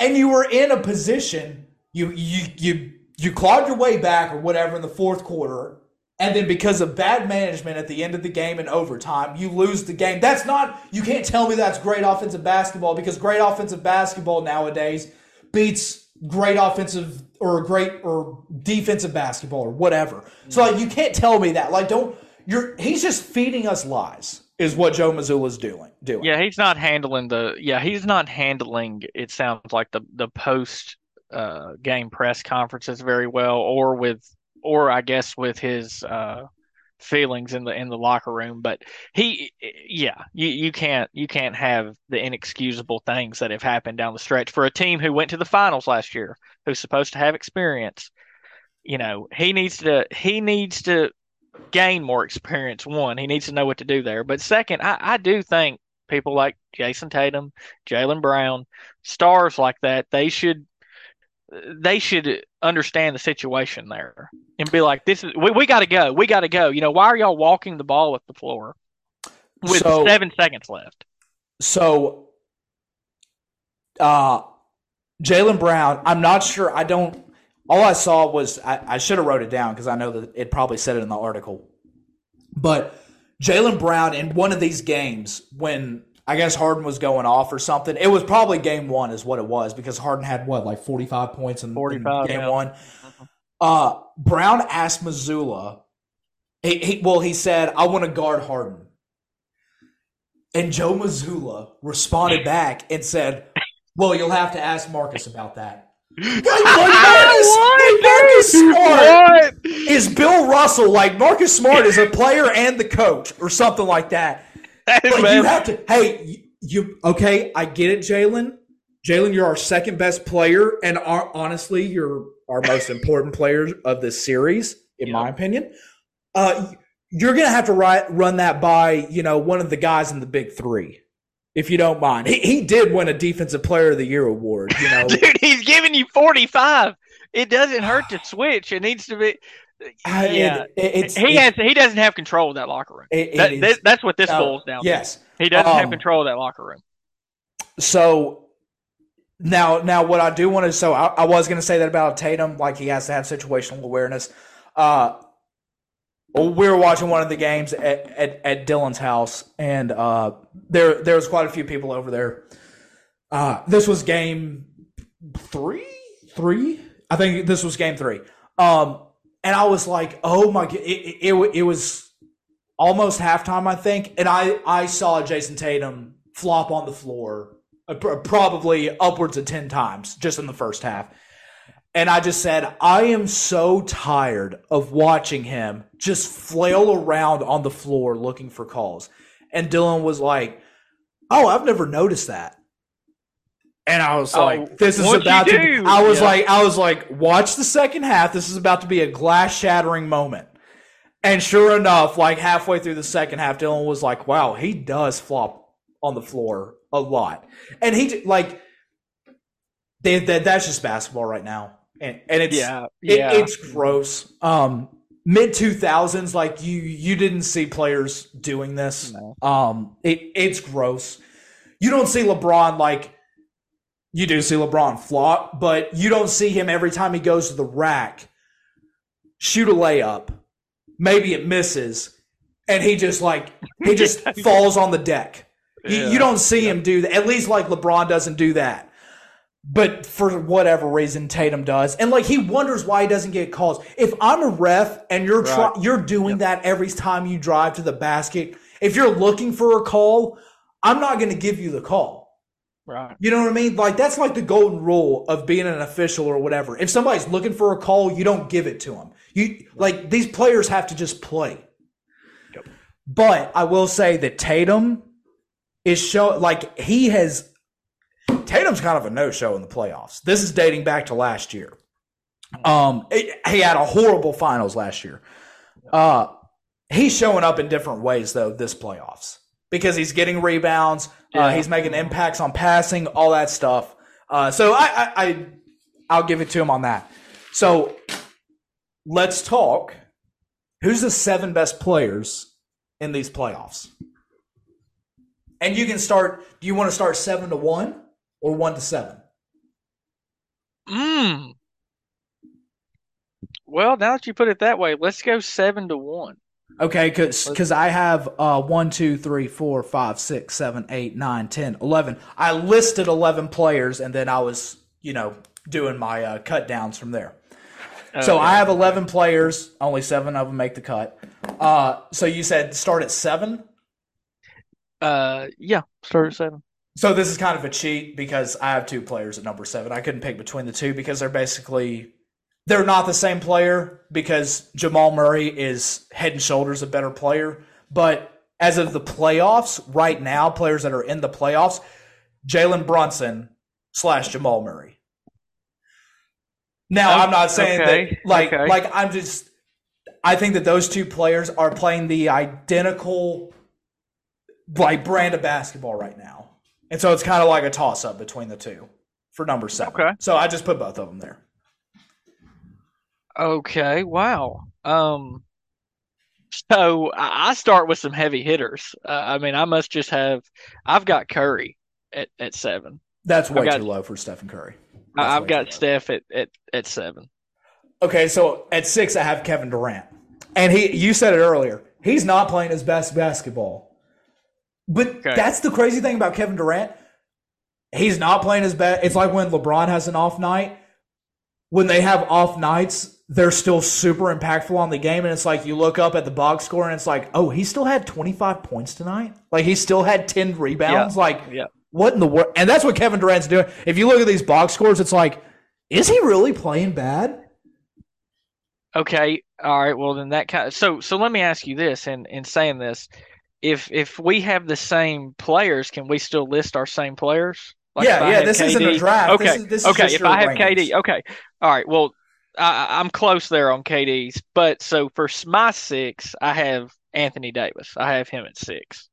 and you were in a position you you you you clawed your way back or whatever in the fourth quarter. And then because of bad management at the end of the game in overtime you lose the game. That's not you can't tell me that's great offensive basketball because great offensive basketball nowadays beats great offensive or great or defensive basketball or whatever. So like you can't tell me that. Like don't you're he's just feeding us lies is what joe Mazzulla's doing doing Yeah, he's not handling the. Yeah, he's not handling. It sounds like the the post uh, game press conferences very well, or with, or I guess with his uh, feelings in the in the locker room. But he, yeah, you you can't you can't have the inexcusable things that have happened down the stretch for a team who went to the finals last year, who's supposed to have experience. You know, he needs to he needs to gain more experience. One, he needs to know what to do there. But second, I, I do think people like Jayson Tatum, Jaylen Brown, stars like that, they should they should understand the situation there and be like, "This is we, we got to go. We got to go." You know, why are y'all walking the ball with the floor with So- seven seconds left? So, uh, Jaylen Brown, I'm not sure. I don't. All I saw was I, I should have wrote it down because I know that it probably said it in the article. But Jaylen Brown in one of these games when I guess Harden was going off or something, it was probably game one, is what it was because Harden had what like 45 points in, in game yeah. one. Uh, Brown asked Mazzulla. He, he well, he said, "I want to guard Harden." And Joe Mazzulla responded back and said, "Well, you'll have to ask Marcus about that." Like, Marcus, like Marcus Smart What? is Bill Russell. Like Marcus Smart is a player and the coach, or something like that. Like you have to. Hey, you, okay? I get it, Jaylen. Jaylen, you're our second best player, and our, honestly, you're our most important player of this series, in my opinion. Uh, you're to have to ri- run that by, you know, one of the guys in the big three, if you don't mind. He, he did win a Defensive Player of the Year award, you know. (laughs) Dude, he's giving you 45. It doesn't hurt to (sighs) switch. It needs to be. I- Yeah. it- it's, he has. He doesn't have control of that locker room. it- it That, is- that's what this no, boils down Yes. to. He doesn't have Um, control of that locker room. So now, now what I do want to, so I, I was going to say that about Tatum, like he has to have situational awareness. Uh, well, we were watching one of the games at, at, at Dylan's house, and uh, there there was quite a few people over there. Uh, this was game three, three. I think this was game three. Um, and I was like, oh my, god, it, it, it, it was almost halftime, I think, and I I saw Jayson Tatum flop on the floor uh, pr- probably upwards of 10 times just in the first half. And I just said, I am so tired of watching him just flail around on the floor looking for calls. And Dylan was like, Oh, I've never noticed that. And I was Oh, like, This is about to. do? I was Yeah. like, I was like, watch the second half. This is about to be a glass shattering moment. And sure enough, like halfway through the second half, Dylan was like, "Wow, he does flop on the floor a lot," and he like they, that that's just basketball right now, and and it's Yeah, it- yeah. it's gross. Um, mid two thousands, like you you didn't see players doing this. No. Um, it it's gross. You don't see LeBron like you do see LeBron flop, but you don't see him every time he goes to the rack shoot a layup. Maybe it misses, and he just like he just (laughs) falls on the deck. You, Yeah. you don't see him do that. At least like LeBron doesn't do that. But for whatever reason, Tatum does, and like he wonders why he doesn't get calls. If I'm a ref and you're try- you're doing that every time you drive to the basket, if you're looking for a call, I'm not going to give you the call. Right. You know what I mean? Like that's like the golden rule of being an official or whatever. If somebody's looking for a call, you don't give it to them. You like these players have to just play. But I will say that Tatum is show like he has Tatum's kind of a no-show in the playoffs. This is dating back to last year. Um it- he had a horrible finals last year. Uh he's showing up in different ways though this playoffs because he's getting rebounds, uh, he's making impacts on passing, all that stuff. Uh, so I, I, I, I'll give it to him on that. So let's talk. Who's the seven best players in these playoffs? And you can start. Do you want to start seven to one or one to seven? Mm. Well, now that you put it that way, let's go seven to one. Okay, because I have uh, 1, 2, 3, 4, 5, 6, 7, 8, 9, 10, 11. I listed 11 players and then I was, you know, doing my uh, cut downs from there. so Oh, I have 11 players, only seven of them make the cut. Uh, so you said start at seven? Uh, yeah, start at seven. So this is kind of a cheat because I have two players at number seven. I couldn't pick between the two because they're basically they're not the same player because Jamal Murray is head and shoulders a better player. But as of the playoffs right now, players that are in the playoffs, Jalen Brunson slash Jamal Murray. Now I'm not saying okay, that like okay. like I'm just I think that those two players are playing the identical like brand of basketball right now. And so it's kind of like a toss up between the two for number seven. Okay. So I just put both of them there. Okay, wow. Um, so I start with some heavy hitters. Uh, I mean, I must just have. I've got Curry at at seven. That's way got- too low for Stephen Curry. That's I've got. Steph at, at at seven. Okay, so at six I have Kevin Durant. And he you said it earlier. He's not playing his best basketball. But Okay. that's the crazy thing about Kevin Durant. He's not playing his best. It's like when LeBron has an off night. When they have off nights, they're still super impactful on the game. And it's like you look up at the box score and it's like, oh, he still had 25 points tonight? Like he still had 10 rebounds? Like, Yeah. what in the world? And that's what Kevin Durant's doing. If you look at these box scores, it's like, is he really playing bad? Okay, all right. Well, then that kind of so so. Let me ask you this, and in saying this, if if we have the same players, can we still list our same players? if Yeah, yeah, this isn't a draft. Okay, This is- this is okay. just If I have rankings. KD, okay, all right. Well, I, I'm close there on KD's, but so for my six, I have Anthony Davis. I have him at six.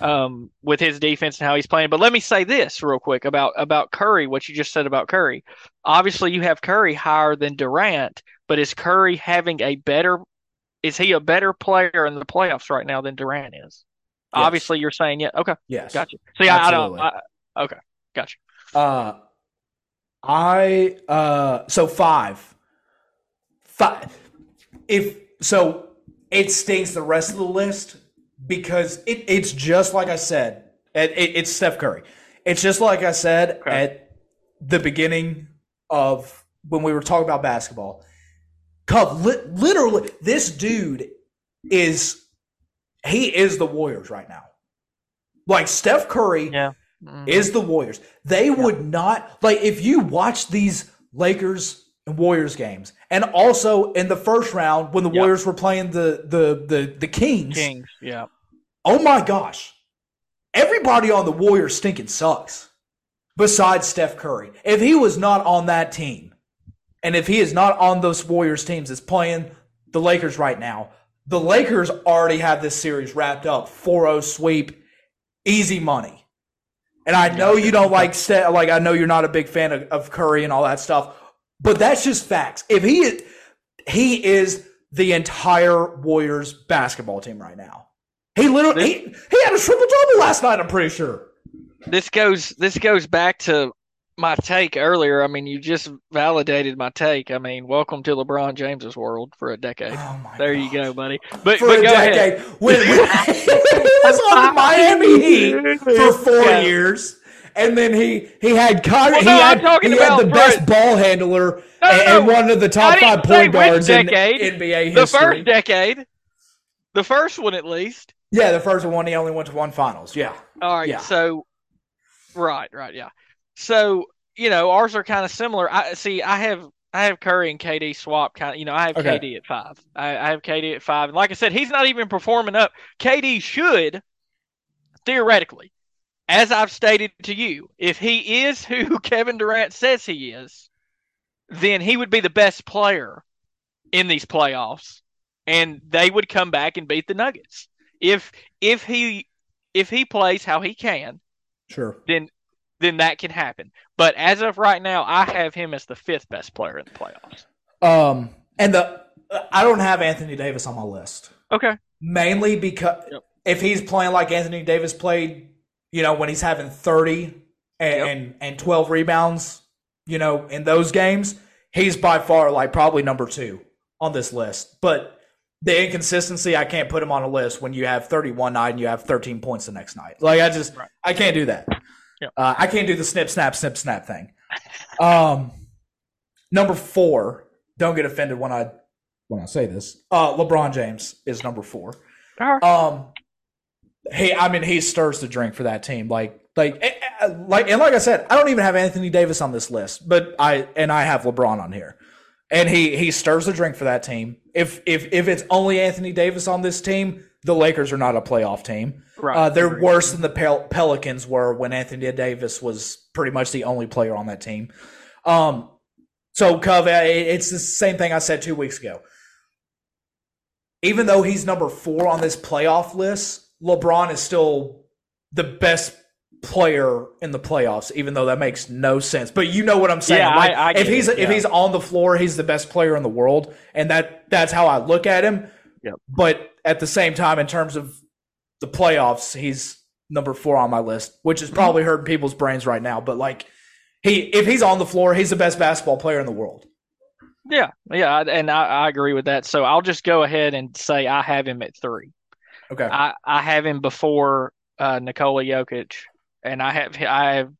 Um, with his defense and how he's playing. But let me say this real quick about about Curry, what you just said about Curry. Obviously you have Curry higher than Durant, but is Curry having a better is he a better player in the playoffs right now than Durant is? Yes. Obviously you're saying yeah. Okay. Yes. Gotcha. See, I, I don't Absolutely. I, okay. Gotcha. Uh, I uh, so five, five. If so, it stinks the rest of the list because it, it's just like I said. It, it, it's Steph Curry. It's just like I said Okay. at the beginning of when we were talking about basketball. Cub, li- literally, this dude is he is the Warriors right now. Like Steph Curry Yeah. Mhm. is the Warriors. They would not like if you watch these Lakers and Warriors games, and also in the first round when the Yep. Warriors were playing the the the the Kings. Kings. Yeah. Oh my gosh, everybody on the Warriors stinking sucks. Besides Steph Curry, if he was not on that team, and if he is not on those Warriors teams that's playing the Lakers right now, the Lakers already have this series wrapped up 4-0 sweep, easy money. And I know you don't like like I know you're not a big fan of, of Curry and all that stuff, but that's just facts. If he is, he is the entire Warriors basketball team right now. He literally he, he had a triple double last night. I'm pretty sure. this goes this goes back to my take earlier. I mean, you just validated my take. I mean, welcome to LeBron James's world for a decade. Oh there you go, buddy. But For but a go ahead. decade, when, when he was on the Miami Heat for four Yeah. years, and then he he had Kyrie. Well, he no, had, I'm talking he had the best ball handler No, and, no, and one of the top five point guards in decade. NBA The first decade, the first one at least. yeah, the first one. He only went to one finals. Yeah. All right. Yeah. So, right, right, yeah. So you know, ours are kind of similar. I see. I have I have Curry and KD swap kind of. You know, I have Okay. KD at five. I, I have KD at five, and like I said, he's not even performing up. KD should theoretically, as I've stated to you, if he is (laughs) who Kevin Durant says he is, then he would be the best player in these playoffs, and they would come back and beat the Nuggets. If if he if he plays how he can, Sure. then then that can happen. But as of right now, I have him as the fifth best player in the playoffs. Um, and the I don't have Anthony Davis on my list. Okay. mainly because Yep. if he's playing like Anthony Davis played, you know, when he's having 30 and, Yep. and, and 12 rebounds, you know, in those games, he's by far like probably number two on this list. But the inconsistency, I can't put him on a list when you have 31 night and you have 13 points the next night. Like I just, Right. I can't do that. Yep. Uh, I can't do the snip, snap, snip, snap thing. Um, number four, don't get offended when I when I say this. Uh, LeBron James is number four. Um, he, I mean, he stirs the drink for that team. Like, like, eh, eh, like, and like I said, I don't even have Anthony Davis on this list, but I and I have LeBron on here, and he he stirs the drink for that team. If if if it's only Anthony Davis on this team, the Lakers are not a playoff team. Right. Uh, they're Agreed. worse than the Pel- Pelicans were when Anthony Davis was pretty much the only player on that team. Um, so Cove, it's the same thing I said two weeks ago. Even though he's number four on this playoff list, LeBron is still the best player in the playoffs. Even though that makes no sense, but you know what I'm saying. Yeah, like, I- I if he's it, if he's on the floor, he's the best player in the world, and that that's how I look at him. Yep. But at the same time, in terms of the playoffs, he's number four on my list, which is probably hurting people's brains right now. But like, he if he's on the floor, he's the best basketball player in the world. Yeah, yeah, and I, I agree with that. So I'll just go ahead and say I have him at three. Okay, I, I have him before uh, Nikola Jokic, and I have I have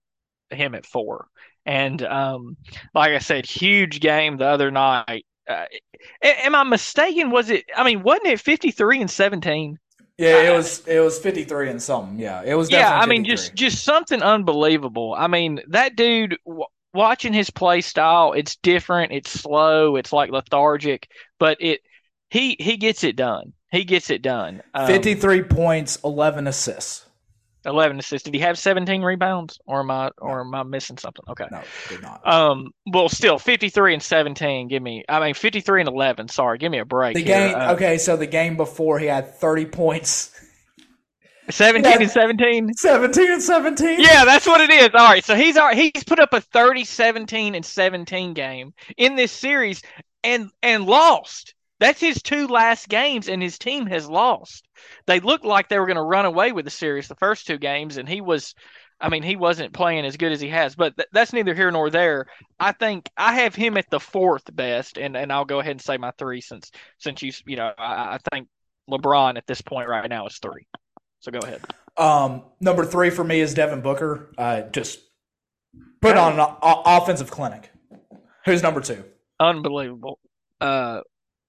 him at four. And um, like I said, huge game the other night. Uh, am I mistaken? Was it? I mean, wasn't it fifty three and seventeen? yeah, it was it was fifty three and something. Yeah, it was. Yeah, I mean, 53. just just something unbelievable. I mean, that dude. W- watching his play style, it's different. It's slow. It's like lethargic, but it he he gets it done. He gets it done. Um, fifty three points, eleven assists. 11 assists. Did he have 17 rebounds, or am I or am I missing something? Okay. No, did not. Um. Well, still 53 and 17. Give me. I mean 53 and 11. Sorry. Give me a break. The game. Uh, okay, so the game before he had 30 points, 17 Yeah. and 17. 17 and 17. Yeah, that's what it is. All right, so he's al- he's put up a 30, 17, and 17 game in this series and and lost. That's his two last games, and his team has lost. They looked like they were going to run away with the series the first two games, and he was, I mean, he wasn't playing as good as he has. But th- that's neither here nor there. I think I have him at the fourth best, and, and I'll go ahead and say my three since since you you know I, I think LeBron at this point right now is three. So go ahead. Um, number three for me is Devin Booker. Uh, just put on an o- offensive clinic. Who's number two? Unbelievable. Uh,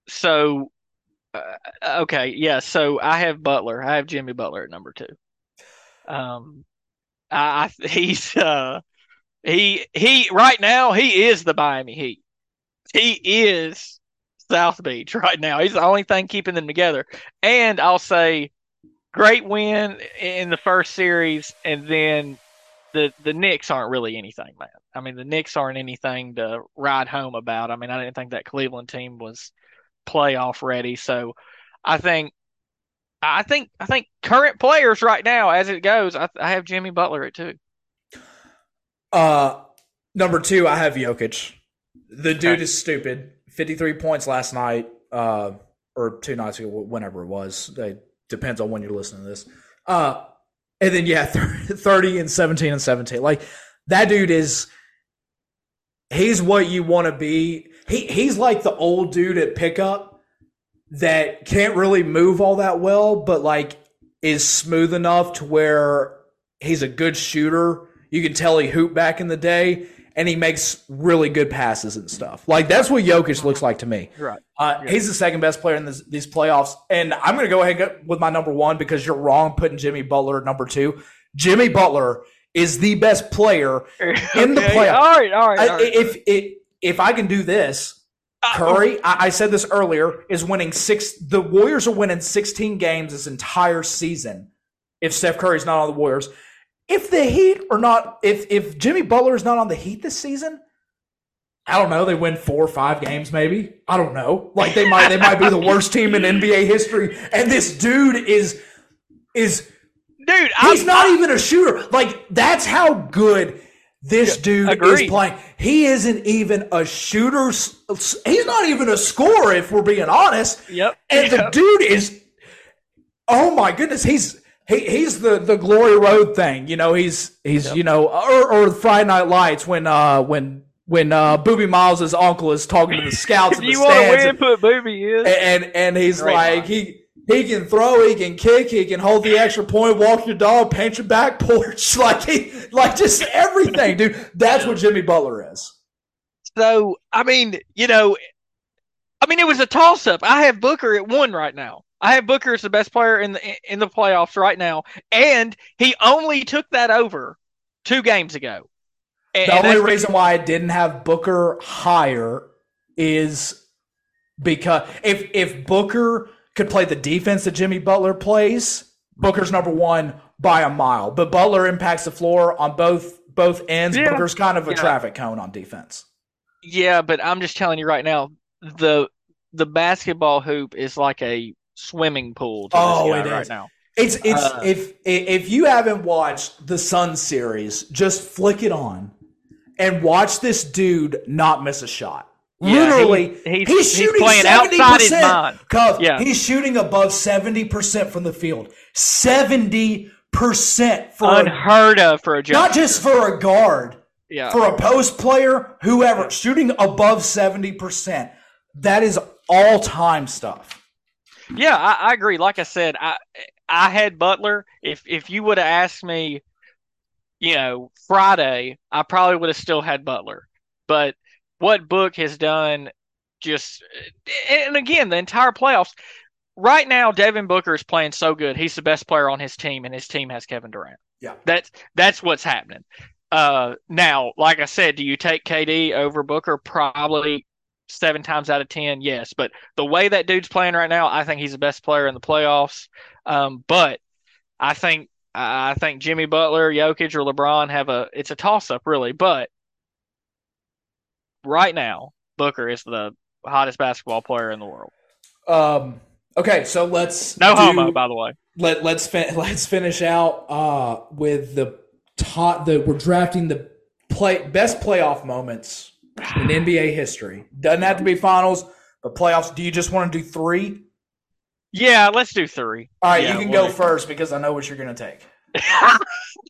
so, uh, okay, yeah. So I have Butler. I have Jimmy Butler at number two. Um, I, I (laughs) he's uh he he right now he is the Miami Heat. He is South Beach (laughs) right now. He's the only thing keeping them together. And I'll say, great win in the first series, and then the the Knicks aren't really anything, man. I mean, the Knicks aren't anything to ride home about. I mean, I didn't think that Cleveland team was playoff ready. So, I think, I think, I think current players right now, as it goes, I, I have Jimmy Butler at two. Uh, number two, I have Jokic. The dude Okay. is stupid. 53 points last night, uh, or two nights ago, whenever it was. It depends on when you're listening to this. Uh, and then, yeah, (laughs) 30 and 17 and 17. Like, that dude is, he's what you want to be. He, he's like the old dude at pickup that can't really move all that well, but like is smooth enough to where he's a good shooter. You can tell he hooped back in the day, and he makes really good passes and stuff. Like that's what Jokic looks like to me. Right. Uh. He's the second best player in this, these playoffs, and I'm going to go ahead and go with my number one because you're wrong putting Jimmy Butler at number two. Jimmy Butler is the best player. (laughs) In the Okay, playoffs. All right, all right. I, if if if I can do this, Uh, Curry, I, I said this earlier, is winning six. The Warriors are winning 16 games this entire season. If Steph Curry's not on the Warriors, if the Heat are not, if if Jimmy Butler is not on the Heat this season, I don't know. They win four or five games, maybe. I don't know. Like they might, they might be the worst team in NBA history. And this dude is is dude, He's I'm, not even a shooter. Like that's how good this dude agreed. is playing. He isn't even a shooter. He's not even a scorer, if we're being honest. Yep. And the dude is, oh my goodness, he's he, he's the the Glory Road thing. You know, he's he's you know, or or Friday Night Lights when uh when when uh Boobie Miles' uncle is talking to the (laughs) scouts If in the you want to stands win, put Boobie in. and and he's Great like line. he he can throw, he can kick, he can hold the extra point, walk your dog, paint your back porch, (laughs) like he like just everything, dude. That's what Jimmy Butler is. So, I mean, you know, I mean, it was a toss up. I have Booker at one right now. I have Booker as the best player in the in the playoffs right now, and he only took that over two games ago. And, The only reason why I didn't have Booker higher is because if if Booker could play the defense that Jimmy Butler plays, Booker's number one by a mile. But Butler impacts the floor on both both ends. Yeah. Booker's kind of a Yeah. traffic cone on defense. Yeah, but I'm just telling you right now, the the basketball hoop is like a swimming pool to Oh, this guy it right is. now. It's it's Uh, if if you haven't watched the Sun series, just flick it on and watch this dude not miss a shot. Yeah, Literally, he- he's- he's, he's shooting playing 70%. outside his mind. Cuz Yeah. he's shooting above seventy percent from the field. Seventy percent for a, Unheard of for a jump. not just for a guard, yeah. for a post player, whoever shooting above seventy percent. That is all time stuff. Yeah, I, I agree. Like I said, I I had Butler. If if you would have asked me, you know, Friday, I probably would have still had Butler. But what Book has done, just and again, the entire playoffs. Right now, Devin Booker is playing so good. He's the best player on his team, and his team has Kevin Durant. Yeah. that's that's what's happening. Uh, now, like I said, do you take KD over Booker? Probably seven times out of ten, yes. But the way that dude's playing right now, I think he's the best player in the playoffs. Um, but I think I I think Jimmy Butler, Jokic, or LeBron have a. It's a toss up, really. But right now, Booker is the hottest basketball player in the world. Um, okay, so let's No do- homo, by the way. Let let's fin- (laughs) let's finish out uh, with the top. The we're drafting the play best playoff moments in (sighs) NBA history. Doesn't have to be finals, but playoffs. Do you just want to do three? Yeah, let's do three. All right, Yeah, you can we'll go first because I know what you're going to take.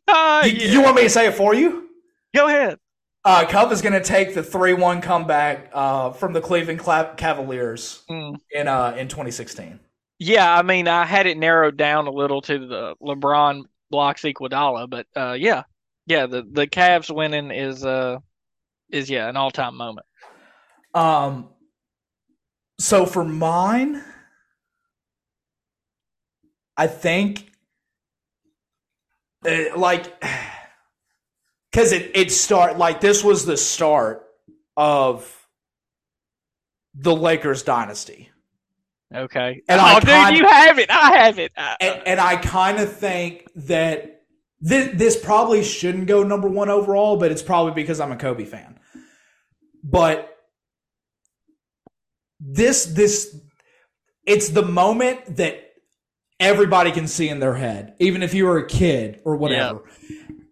Uh, (laughs) You, yeah. you want me to say it for you? Go ahead. Uh, Cub is going to take the three-one comeback uh, from the Cleveland Cavaliers Mm. in uh, in 2016. Yeah, I mean, I had it narrowed down a little to the LeBron blocks Iguodala, but uh, yeah, yeah, the the Cavs winning is uh is yeah an all time moment. Um, so for mine, I think, uh, like, because it it start like this was the start of the Lakers dynasty, Okay. And oh, I dude, you have it. I have it. Uh, and, and I kind of think that this this probably shouldn't go number one overall, but it's probably because I'm a Kobe fan. But this this it's the moment that everybody can see in their head, even if you were a kid or whatever.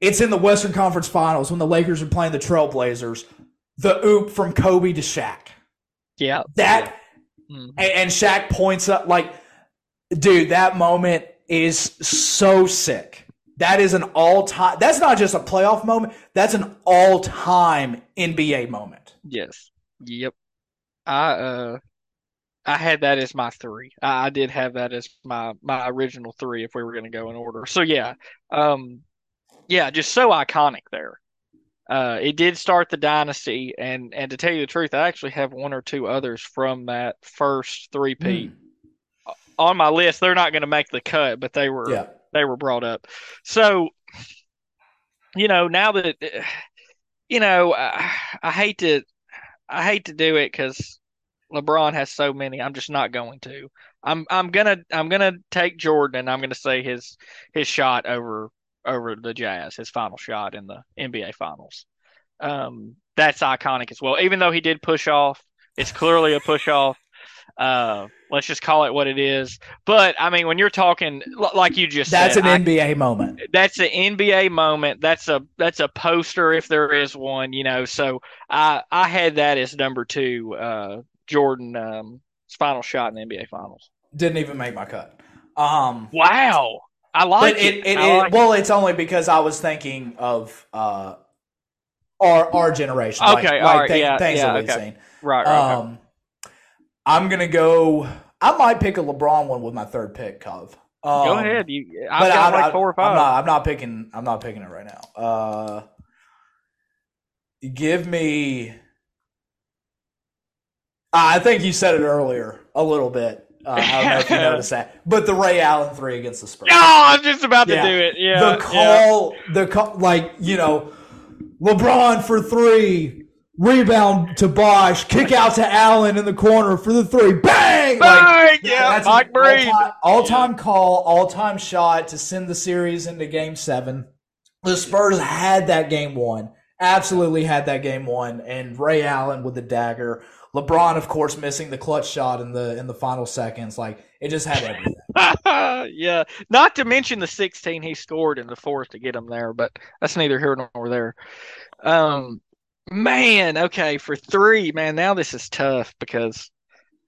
It's in the Western Conference Finals when the Lakers are playing the Trailblazers. The oop from Kobe to Shaq. yeah. That Mm. and, and Shaq points up like, dude, that moment is so sick. That is an all time. That's not just a playoff moment. That's an all time NBA moment. Yes. Yep. I uh I had that as my three. I, I did have that as my my original three if we were going to go in order. So yeah. Um yeah, just so iconic there. Uh it did start the dynasty and and to tell you the truth, I actually have one or two others from that first three-peat on my list. They're not going to make the cut, but they were Yeah. they were brought up. So, you know, now that (sighs) you know, I, I hate to I hate to do it because LeBron has so many. I'm just not going to. I'm I'm gonna I'm gonna take Jordan and I'm gonna say his his shot over over the Jazz, his final shot in the NBA Finals. Um, that's iconic as well. Even though he did push off, it's clearly a push off. Uh, let's just call it what it is. But I mean, when you're talking l- like you just That's said, an I- NBA moment. that's an NBA moment. That's a that's a poster if there is one, you know. So I I had that as number two, uh, Jordan um, final shot in the NBA Finals. Didn't even make my cut. Um, Wow, I like but it. it, it, I it- like well, it's only because I was thinking of uh, our our generation. like- Okay, like, all right, thi- yeah, things yeah, that we've okay. seen. right, right. okay. Um, I'm gonna go. I might pick a LeBron one with my third pick, Cov. Um, Go ahead. You, I've got I'm, like four or I'm five. not. I'm not picking. I'm not picking it right now. Uh, give me. I think you said it earlier a little bit. Uh, I don't know if you (laughs) noticed that, but the Ray Allen three against the Spurs. Oh, I'm just about to Yeah. do it. Yeah, the yeah. call, the call, like you know, LeBron for three, rebound to Bosh, kick out to Allen in the corner for the three, bang! Like, Bang! yeah, that's Mike an Breen. all-time, all-time call, all-time shot to send the series into Game Seven. The Spurs had that game won, absolutely had that game won, and Ray Allen with the dagger. LeBron, of course, missing the clutch shot in the in the final seconds. Like it just had everything. (laughs) yeah, not to mention the 16 he scored in the fourth to get him there, but that's neither here nor there. Um, man, okay, for three, man, now this is tough because,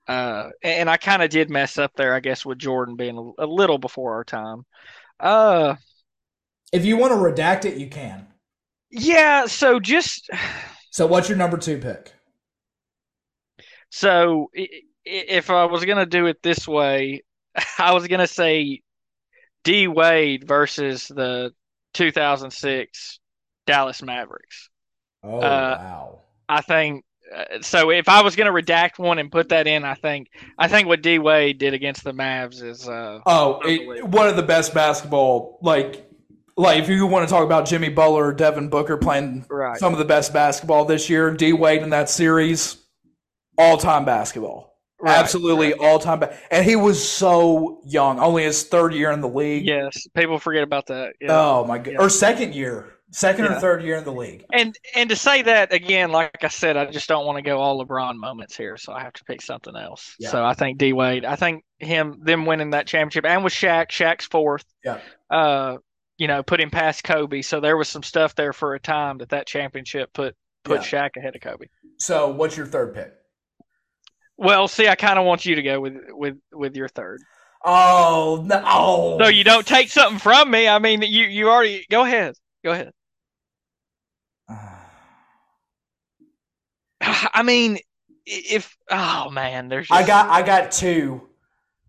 uh, and I kind of did mess up there, I guess, with Jordan being a, a little before our time. Uh, if you want to redact it, you can. yeah, so just So, what's your number two pick? So if I was gonna do it this way, (laughs) I was gonna say D Wade versus the 2006 Dallas Mavericks. Oh Uh, wow! I think uh, so. If I was going to redact one and put that in, I think I think what D Wade did against the Mavs is uh, Oh, it, one of the best basketball. Like, like if you want to talk about Jimmy Butler or Devin Booker playing right. some of the best basketball this year, D Wade in that series, all time basketball. Right, Absolutely all time. ba- And he was so young, only his third year in the league. Yes, people forget about that. Yeah. Oh my god! Yeah. Or second year, second or third year in the league. And and to say that again, like I said, I just don't want to go all LeBron moments here, so I have to pick something else. Yeah. So I think D Wade. I think him them winning that championship and with Shaq, Shaq's fourth. Yeah. Uh, you know, put him past Kobe. So there was some stuff there for a time that that championship put put Yeah. Shaq ahead of Kobe. So, what's your third pick? Well, see, I kind of want you to go with with with your third, Oh no! Oh. so you don't take something from me. I mean, you you already go ahead, go ahead. (sighs) (sighs) I mean, if oh man, there's just, I got, I got two.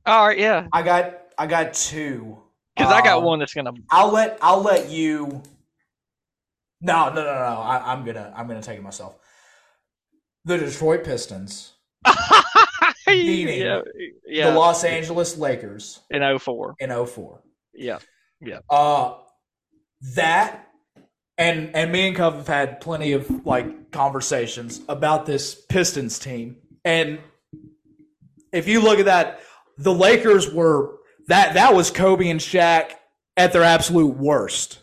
all right, yeah, I got, I got two. because I got Um, one that's gonna. I'll let, I'll let you. No, no, no, no. no. I, I'm gonna, I'm gonna take it myself. The Detroit Pistons, (laughs) beating yeah, yeah, the Los Angeles Lakers in 04. in 04. Yeah, Uh, that and and me and Cov have had plenty of like conversations about this Pistons team, and if you look at that, the Lakers were that that was Kobe and Shaq at their absolute worst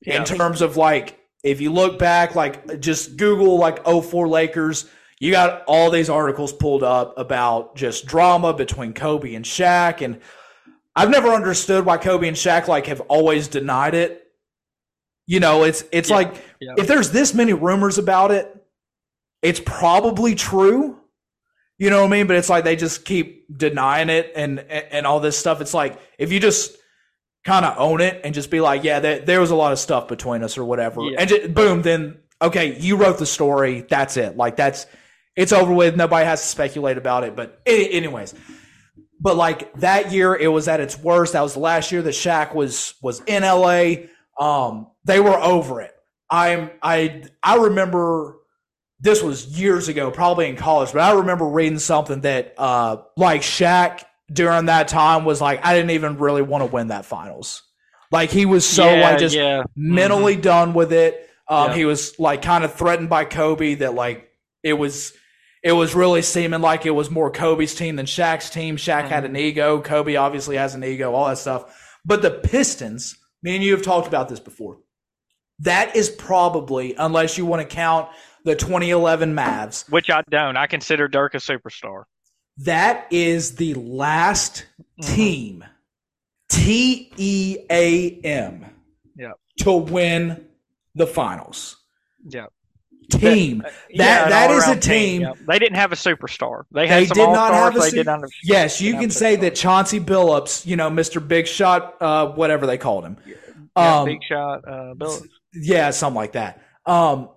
yeah, in terms of like if you look back, like just Google like 04 Lakers. You got all these articles pulled up about just drama between Kobe and Shaq, and I've never understood why Kobe and Shaq like have always denied it. You know, it's it's Yeah, like yeah. if there's this many rumors about it, it's probably true. You know what I mean? But it's like they just keep denying it and and, and all this stuff. It's like if you just kind of own it and just be like, yeah, there, there was a lot of stuff between us or whatever, Yeah. and just, boom, then okay, you wrote the story. That's it. Like that's it's over with. Nobody has to speculate about it. But anyways, but like that year, it was at its worst. That was the last year that Shaq was was in LA. Um, they were over it. I'm I I remember this was years ago, probably in college, but I remember reading something that uh like Shaq during that time was like, I didn't even really want to win that finals. Like he was so yeah, like just yeah, mentally done with it. Um, Yeah. He was like kind of threatened by Kobe that like it was it was really seeming like it was more Kobe's team than Shaq's team. Shaq had Mm-hmm. an ego. Kobe obviously has an ego. All that stuff. But the Pistons, me and you have talked about this before. That is probably, unless you want to count the 2011 Mavs, which I don't. I consider Dirk a superstar. that is the last Mhm. team, T E A M, Yep. to win the finals. Yeah, Team. (laughs) yeah, that is a team. yeah. They didn't have a superstar. They had They some did not have a They su- did not have. Yes, you can say that Chauncey Billups, you know, Mr. Big Shot, uh, whatever they called him. Yeah, Um, big shot. Uh, Bill. yeah, something like that. Um,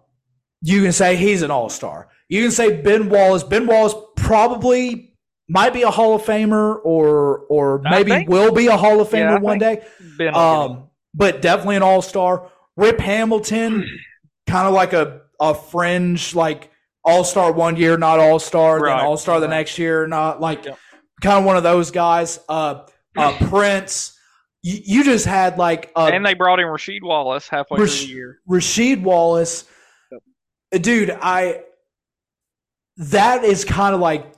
you can say he's an all star. You can say Ben Wallace. Ben Wallace probably might be a Hall of Famer, or or maybe think- will be a Hall of Famer one day. Ben. Um, but definitely an all star. Rip Hamilton, (clears throat) kind of like a a fringe, like all star one year, not all star, then all star the right. next year, not like Yep. kind of one of those guys. Uh, uh (clears throat) Prince. You, you just had like a and they brought in Rasheed Wallace halfway Rash- through the year. Rasheed Wallace, dude, I that is kind of like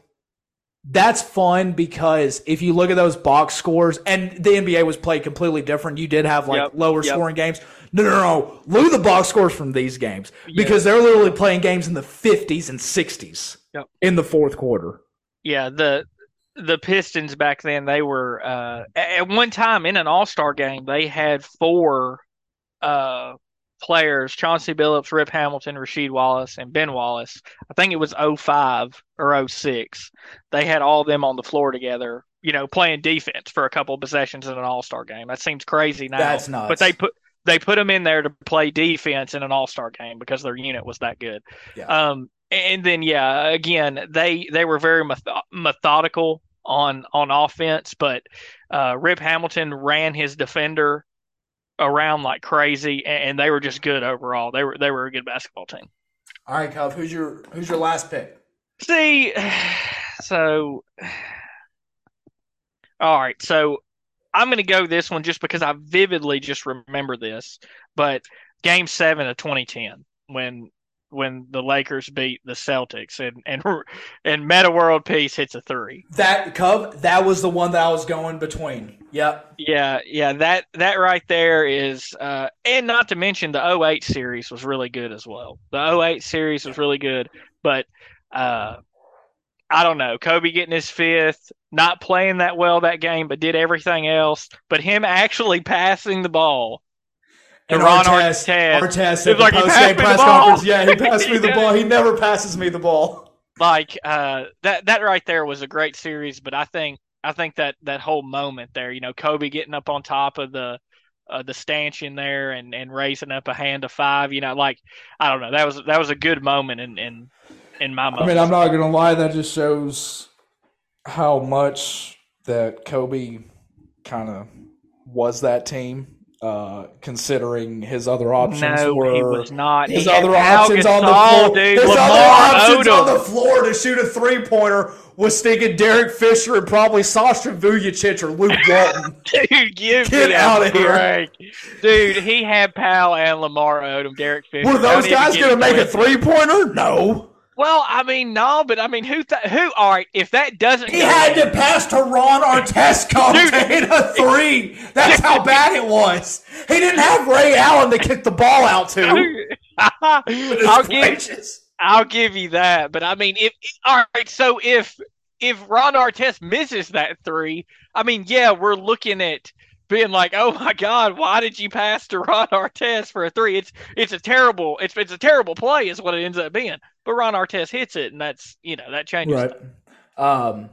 that's fun because if you look at those box scores and the NBA was played completely different, you did have like Yep, lower yep. scoring games. No, no, no, look at the box scores from these games because they're literally playing games in the 50s and 60s Yep. in the fourth quarter. Yeah, the the Pistons back then they were uh, at one time in an All Star game they had four uh, players: Chauncey Billups, Rip Hamilton, Rasheed Wallace, and Ben Wallace. I think it was 05 or 06. They had all of them on the floor together. You know, playing defense for a couple of possessions in an All Star game. That seems crazy now. That's nuts. But they put they put them in there to play defense in an All Star game because their unit was that good. Yeah. Um, and then yeah, again they they were very metho- methodical on on offense, but uh, Rip Hamilton ran his defender around like crazy, and, they were just good overall. They were they were a good basketball team. All right, Cub, who's your who's your last pick? See, (sighs) so all right, so I'm going to go this one just because I vividly just remember this. But Game Seven of 2010, when when the Lakers beat the Celtics and and (laughs) and Metta World Peace hits a three. That Cov, that was the one that I was going between. Yep. Yeah, yeah, that that right there is uh and not to mention the 08 series was really good as well. The 08 series was really good, but uh I don't know. Kobe getting his fifth, not playing that well that game, but did everything else. But him actually (laughs) passing the ball And Ron Artest, Artest. Artest at the like, "He post passed game me the press ball." conference. Yeah, he passed me the (laughs) ball. He never passes me the ball. like uh that that right there was a great series but i think i think that that whole moment there you know kobe getting up on top of the uh, the stanchion there and and raising up a hand of five you know like i don't know that was that was a good moment in in in my mind. I mean, I'm not gonna lie. That just shows how much that Kobe kind of was that team. Uh, considering his other options no were he was not his He other options on the floor. dude, his Lamar other options Odom. on the floor to shoot a three pointer was thinking Derek Fisher and probably Sasha Vujacic or Luke (laughs) Walton. Dude, give Get me a outta here. Dude, he had Powell and Lamar Odom, Derek Fisher. were those guys going to make a three pointer? No. Well, I mean, no, but I mean, who? Th- who? All right, if that doesn't, He go had to pass to Ron Artest Conte Dude. a three. That's how (laughs) bad it was. He didn't have Ray Allen to kick the ball out to. I'll give. I'll give you that, but I mean, if all right, so if if Ron Artest misses that three, I mean, yeah, we're looking at being like, oh my God, why did you pass to Ron Artest for a three? It's it's a terrible it's it's a terrible play, is what it ends up being. But Ron Artest hits it, and that's you know that changes. Right. Um,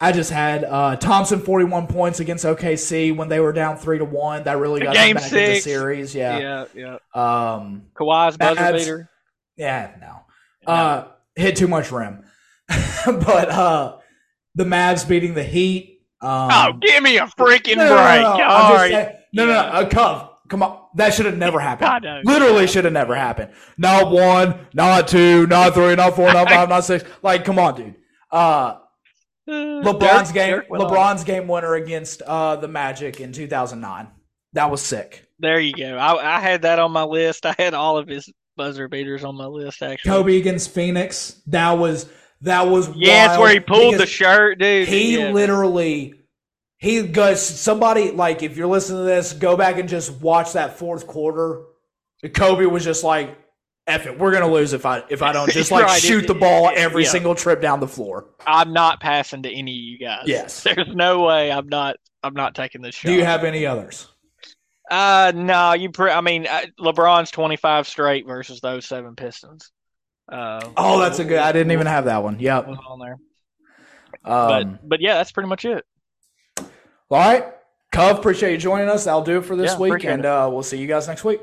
I just had uh, Thompson forty one points against OKC when they were down three to one. That really got Game them back in the series. Yeah. yeah, yeah. Um, Kawhi's buzzer beater. yeah. No. Uh, hit too much rim. (laughs) but uh, the Mavs beating the Heat. Um, oh, give me a freaking no, no, no, break! no, no. I'm All just right. saying- no, no, no, a Cov. Come on, that should have never (laughs) happened. Literally should have never happened. Not one, not two, not three, not four, not five, not six. (laughs) Like, come on, dude. Uh, LeBron's Dirk- game, Dirk. LeBron's game winner against uh, the Magic in 2009. That was sick. There you go. I, I had that on my list. I had all of his buzzer beaters on my list. Actually, Kobe against Phoenix. That was that was Yeah, it's where he pulled the shirt, dude. He yeah. literally he goes somebody like if you're listening to this, go back and just watch that fourth quarter. Kobe was just like, "F it, we're gonna lose if I if I don't just (laughs) like Right, shoot the ball every yeah. single trip down the floor." I'm not passing to any of you guys. Yes. (laughs) There's no way I'm not. I'm not taking this shot. Do you have any others? Uh, no. You. Pre- I mean, uh, LeBron's 25 straight versus those seven Pistons. Uh, Oh, that's a good. I didn't even have that one. Yep. on there. Um, But but yeah, that's pretty much it. All right, Cov, appreciate you joining us. That'll do it for this Yeah, week, and uh, we'll see you guys next week.